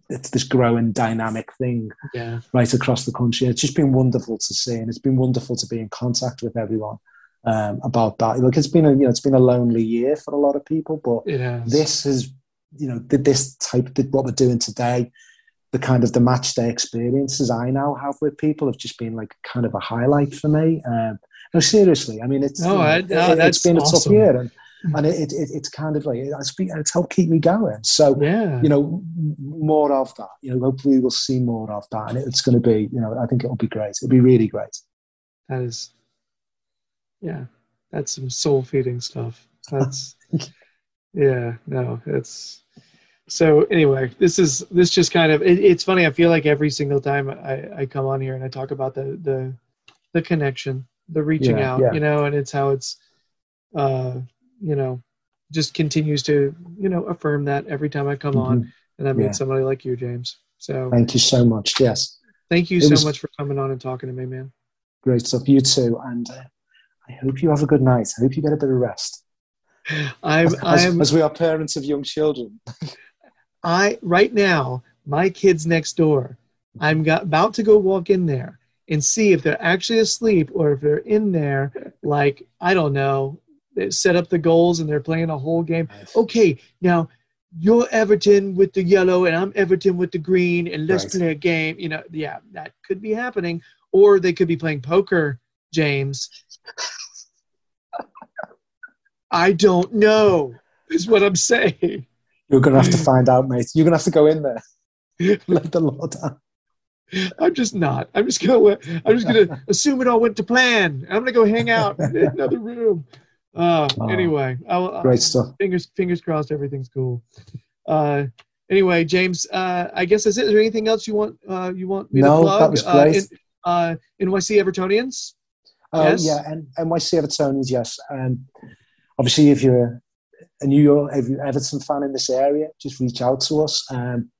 it's this growing dynamic thing Yeah, right across the country. It's just been wonderful to see, and it's been wonderful to be in contact with everyone um, about that. Look, it's been a you know it's been a lonely year for a lot of people, but it has. this is you know th- this type of what we're doing today. The kind of the match day experiences I now have with people have just been like kind of a highlight for me. Um, no, seriously, I mean it's No, I- it, no, has that's been a tough year, and, and it, it, it's kind of like it's, been, it's helped keep me going. So yeah, you know, more of that. You know, hopefully we'll see more of that, and it's going to be, you know, I think it'll be great. It'll be really great. that is. Yeah, that's some soul feeding stuff. That's. yeah, no, it's. So anyway, this is this just kind of it, it's funny. I feel like every single time I, I come on here and I talk about the the the connection, the reaching Yeah, out, yeah. you know, and it's how it's, uh, you know, just continues to you know affirm that every time I come on Mhm. and I meet Yeah. somebody like you, James. So Thank you so much. Yes, thank you It so was- much for coming on and talking to me, man. great stuff. You too, and uh, I hope you have a good night. I hope you get a bit of rest. I'm As, I'm as we are parents of young children. I right now, my kids next door. I'm got, about to go walk in there and see if they're actually asleep or if they're in there. Like I don't know, they set up the goals and they're playing a whole game. Okay, now you're Everton with the yellow and I'm Everton with the green, and let's Right. play a game. You know, yeah, that could be happening, or they could be playing poker, James. I don't know. Is what I'm saying. You're going to have to find out, mate. You're going to have to go in there. Let the Lord down. I'm just not. I'm just gonna. I'm just gonna assume it all went to plan. I'm gonna go hang out in another room. Uh, Oh, anyway, I'll, I'll- Great stuff. fingers fingers crossed. Everything's cool. Uh, anyway, James. Uh, I guess that's it. Is there anything else you want? Uh, you want me No, to plug? that was Uh, great. in, uh, NYC Evertonians. Yes? yeah, and NYC Evertonians, yes. Um, obviously, if you're a, New York if you're Everton fan in this area, just reach out to us. Um,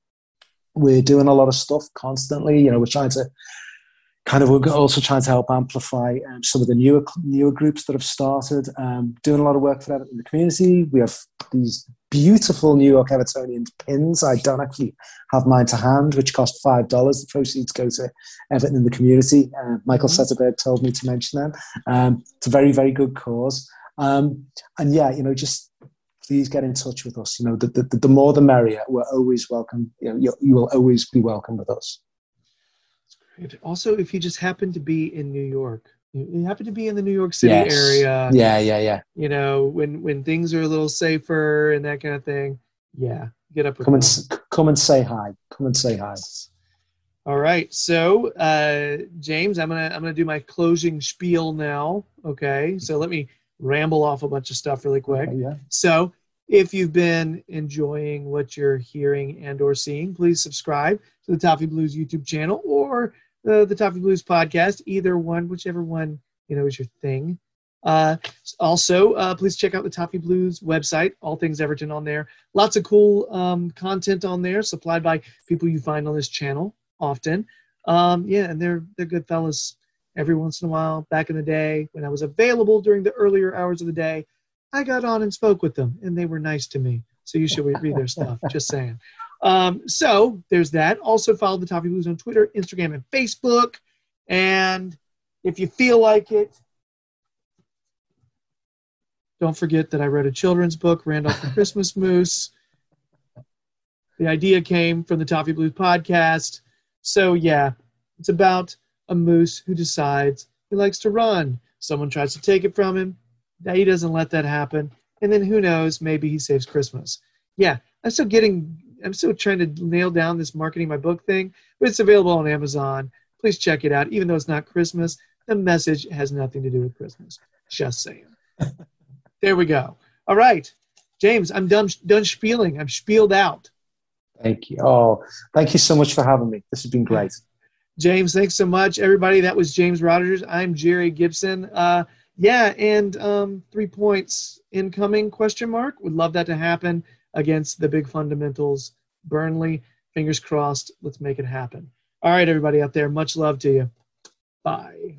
we're doing a lot of stuff constantly. You know, we're trying to kind of we're also trying to help amplify um, some of the newer newer groups that have started. Um, doing a lot of work for Everton in the community. We have these beautiful New York Evertonian pins. I don't actually have mine to hand, which cost five dollars. The proceeds go to Everton in the community. Uh, Michael Mhm. Setterberg told me to mention them. Um, it's a very, very good cause. Um, and yeah, you know, just please get in touch with us. You know, the, the, the more the merrier. We're always welcome. You know, you will always be welcome with us. Also, if you just happen to be in New York, you happen to be in the New York City Yes. area. Yeah, yeah, yeah. You know, when when things are a little safer and that kind of thing. Yeah, get up Come and them. come and say hi. Come and say hi. All right. So, uh, James, I'm gonna I'm gonna do my closing spiel now. Okay. So let me ramble off a bunch of stuff really quick. Okay, yeah. So, if you've been enjoying what you're hearing and or seeing, please subscribe to the Toffee Blues YouTube channel or the, the Toffee Blues podcast. Either one, whichever one you know is your thing. Uh, also, uh, please check out the Toffee Blues website. All things Everton on there. Lots of cool um, content on there, supplied by people you find on this channel often. Um, yeah, and they're they're good fellas. Every once in a while, back in the day when I was available during the earlier hours of the day, I got on and spoke with them, and they were nice to me. So you should read their stuff. Just saying. Um, so there's that. Also follow the Toffee Blues on Twitter, Instagram, and Facebook. And if you feel like it, don't forget that I read a children's book, Randolph the Christmas Moose. The idea came from the Toffee Blues podcast. So yeah, it's about a moose who decides he likes to run. Someone tries to take it from him. Now he doesn't let that happen. And then who knows, maybe he saves Christmas. Yeah, I'm still getting I'm still trying to nail down this marketing my book thing, but it's available on Amazon. Please check it out. Even though it's not Christmas, the message has nothing to do with Christmas. Just saying. there we go. All right, James, I'm done done spieling. I'm spieled out. Thank you. Oh, thank you so much for having me. This has been great. James, thanks so much, everybody. That was James Rogers. I'm Jerry Gibson. Uh, yeah, and um, three points incoming? Question mark. Would love that to happen against the big fundamentals, Burnley. Fingers crossed. Let's make it happen. All right, everybody out there. Much love to you. Bye.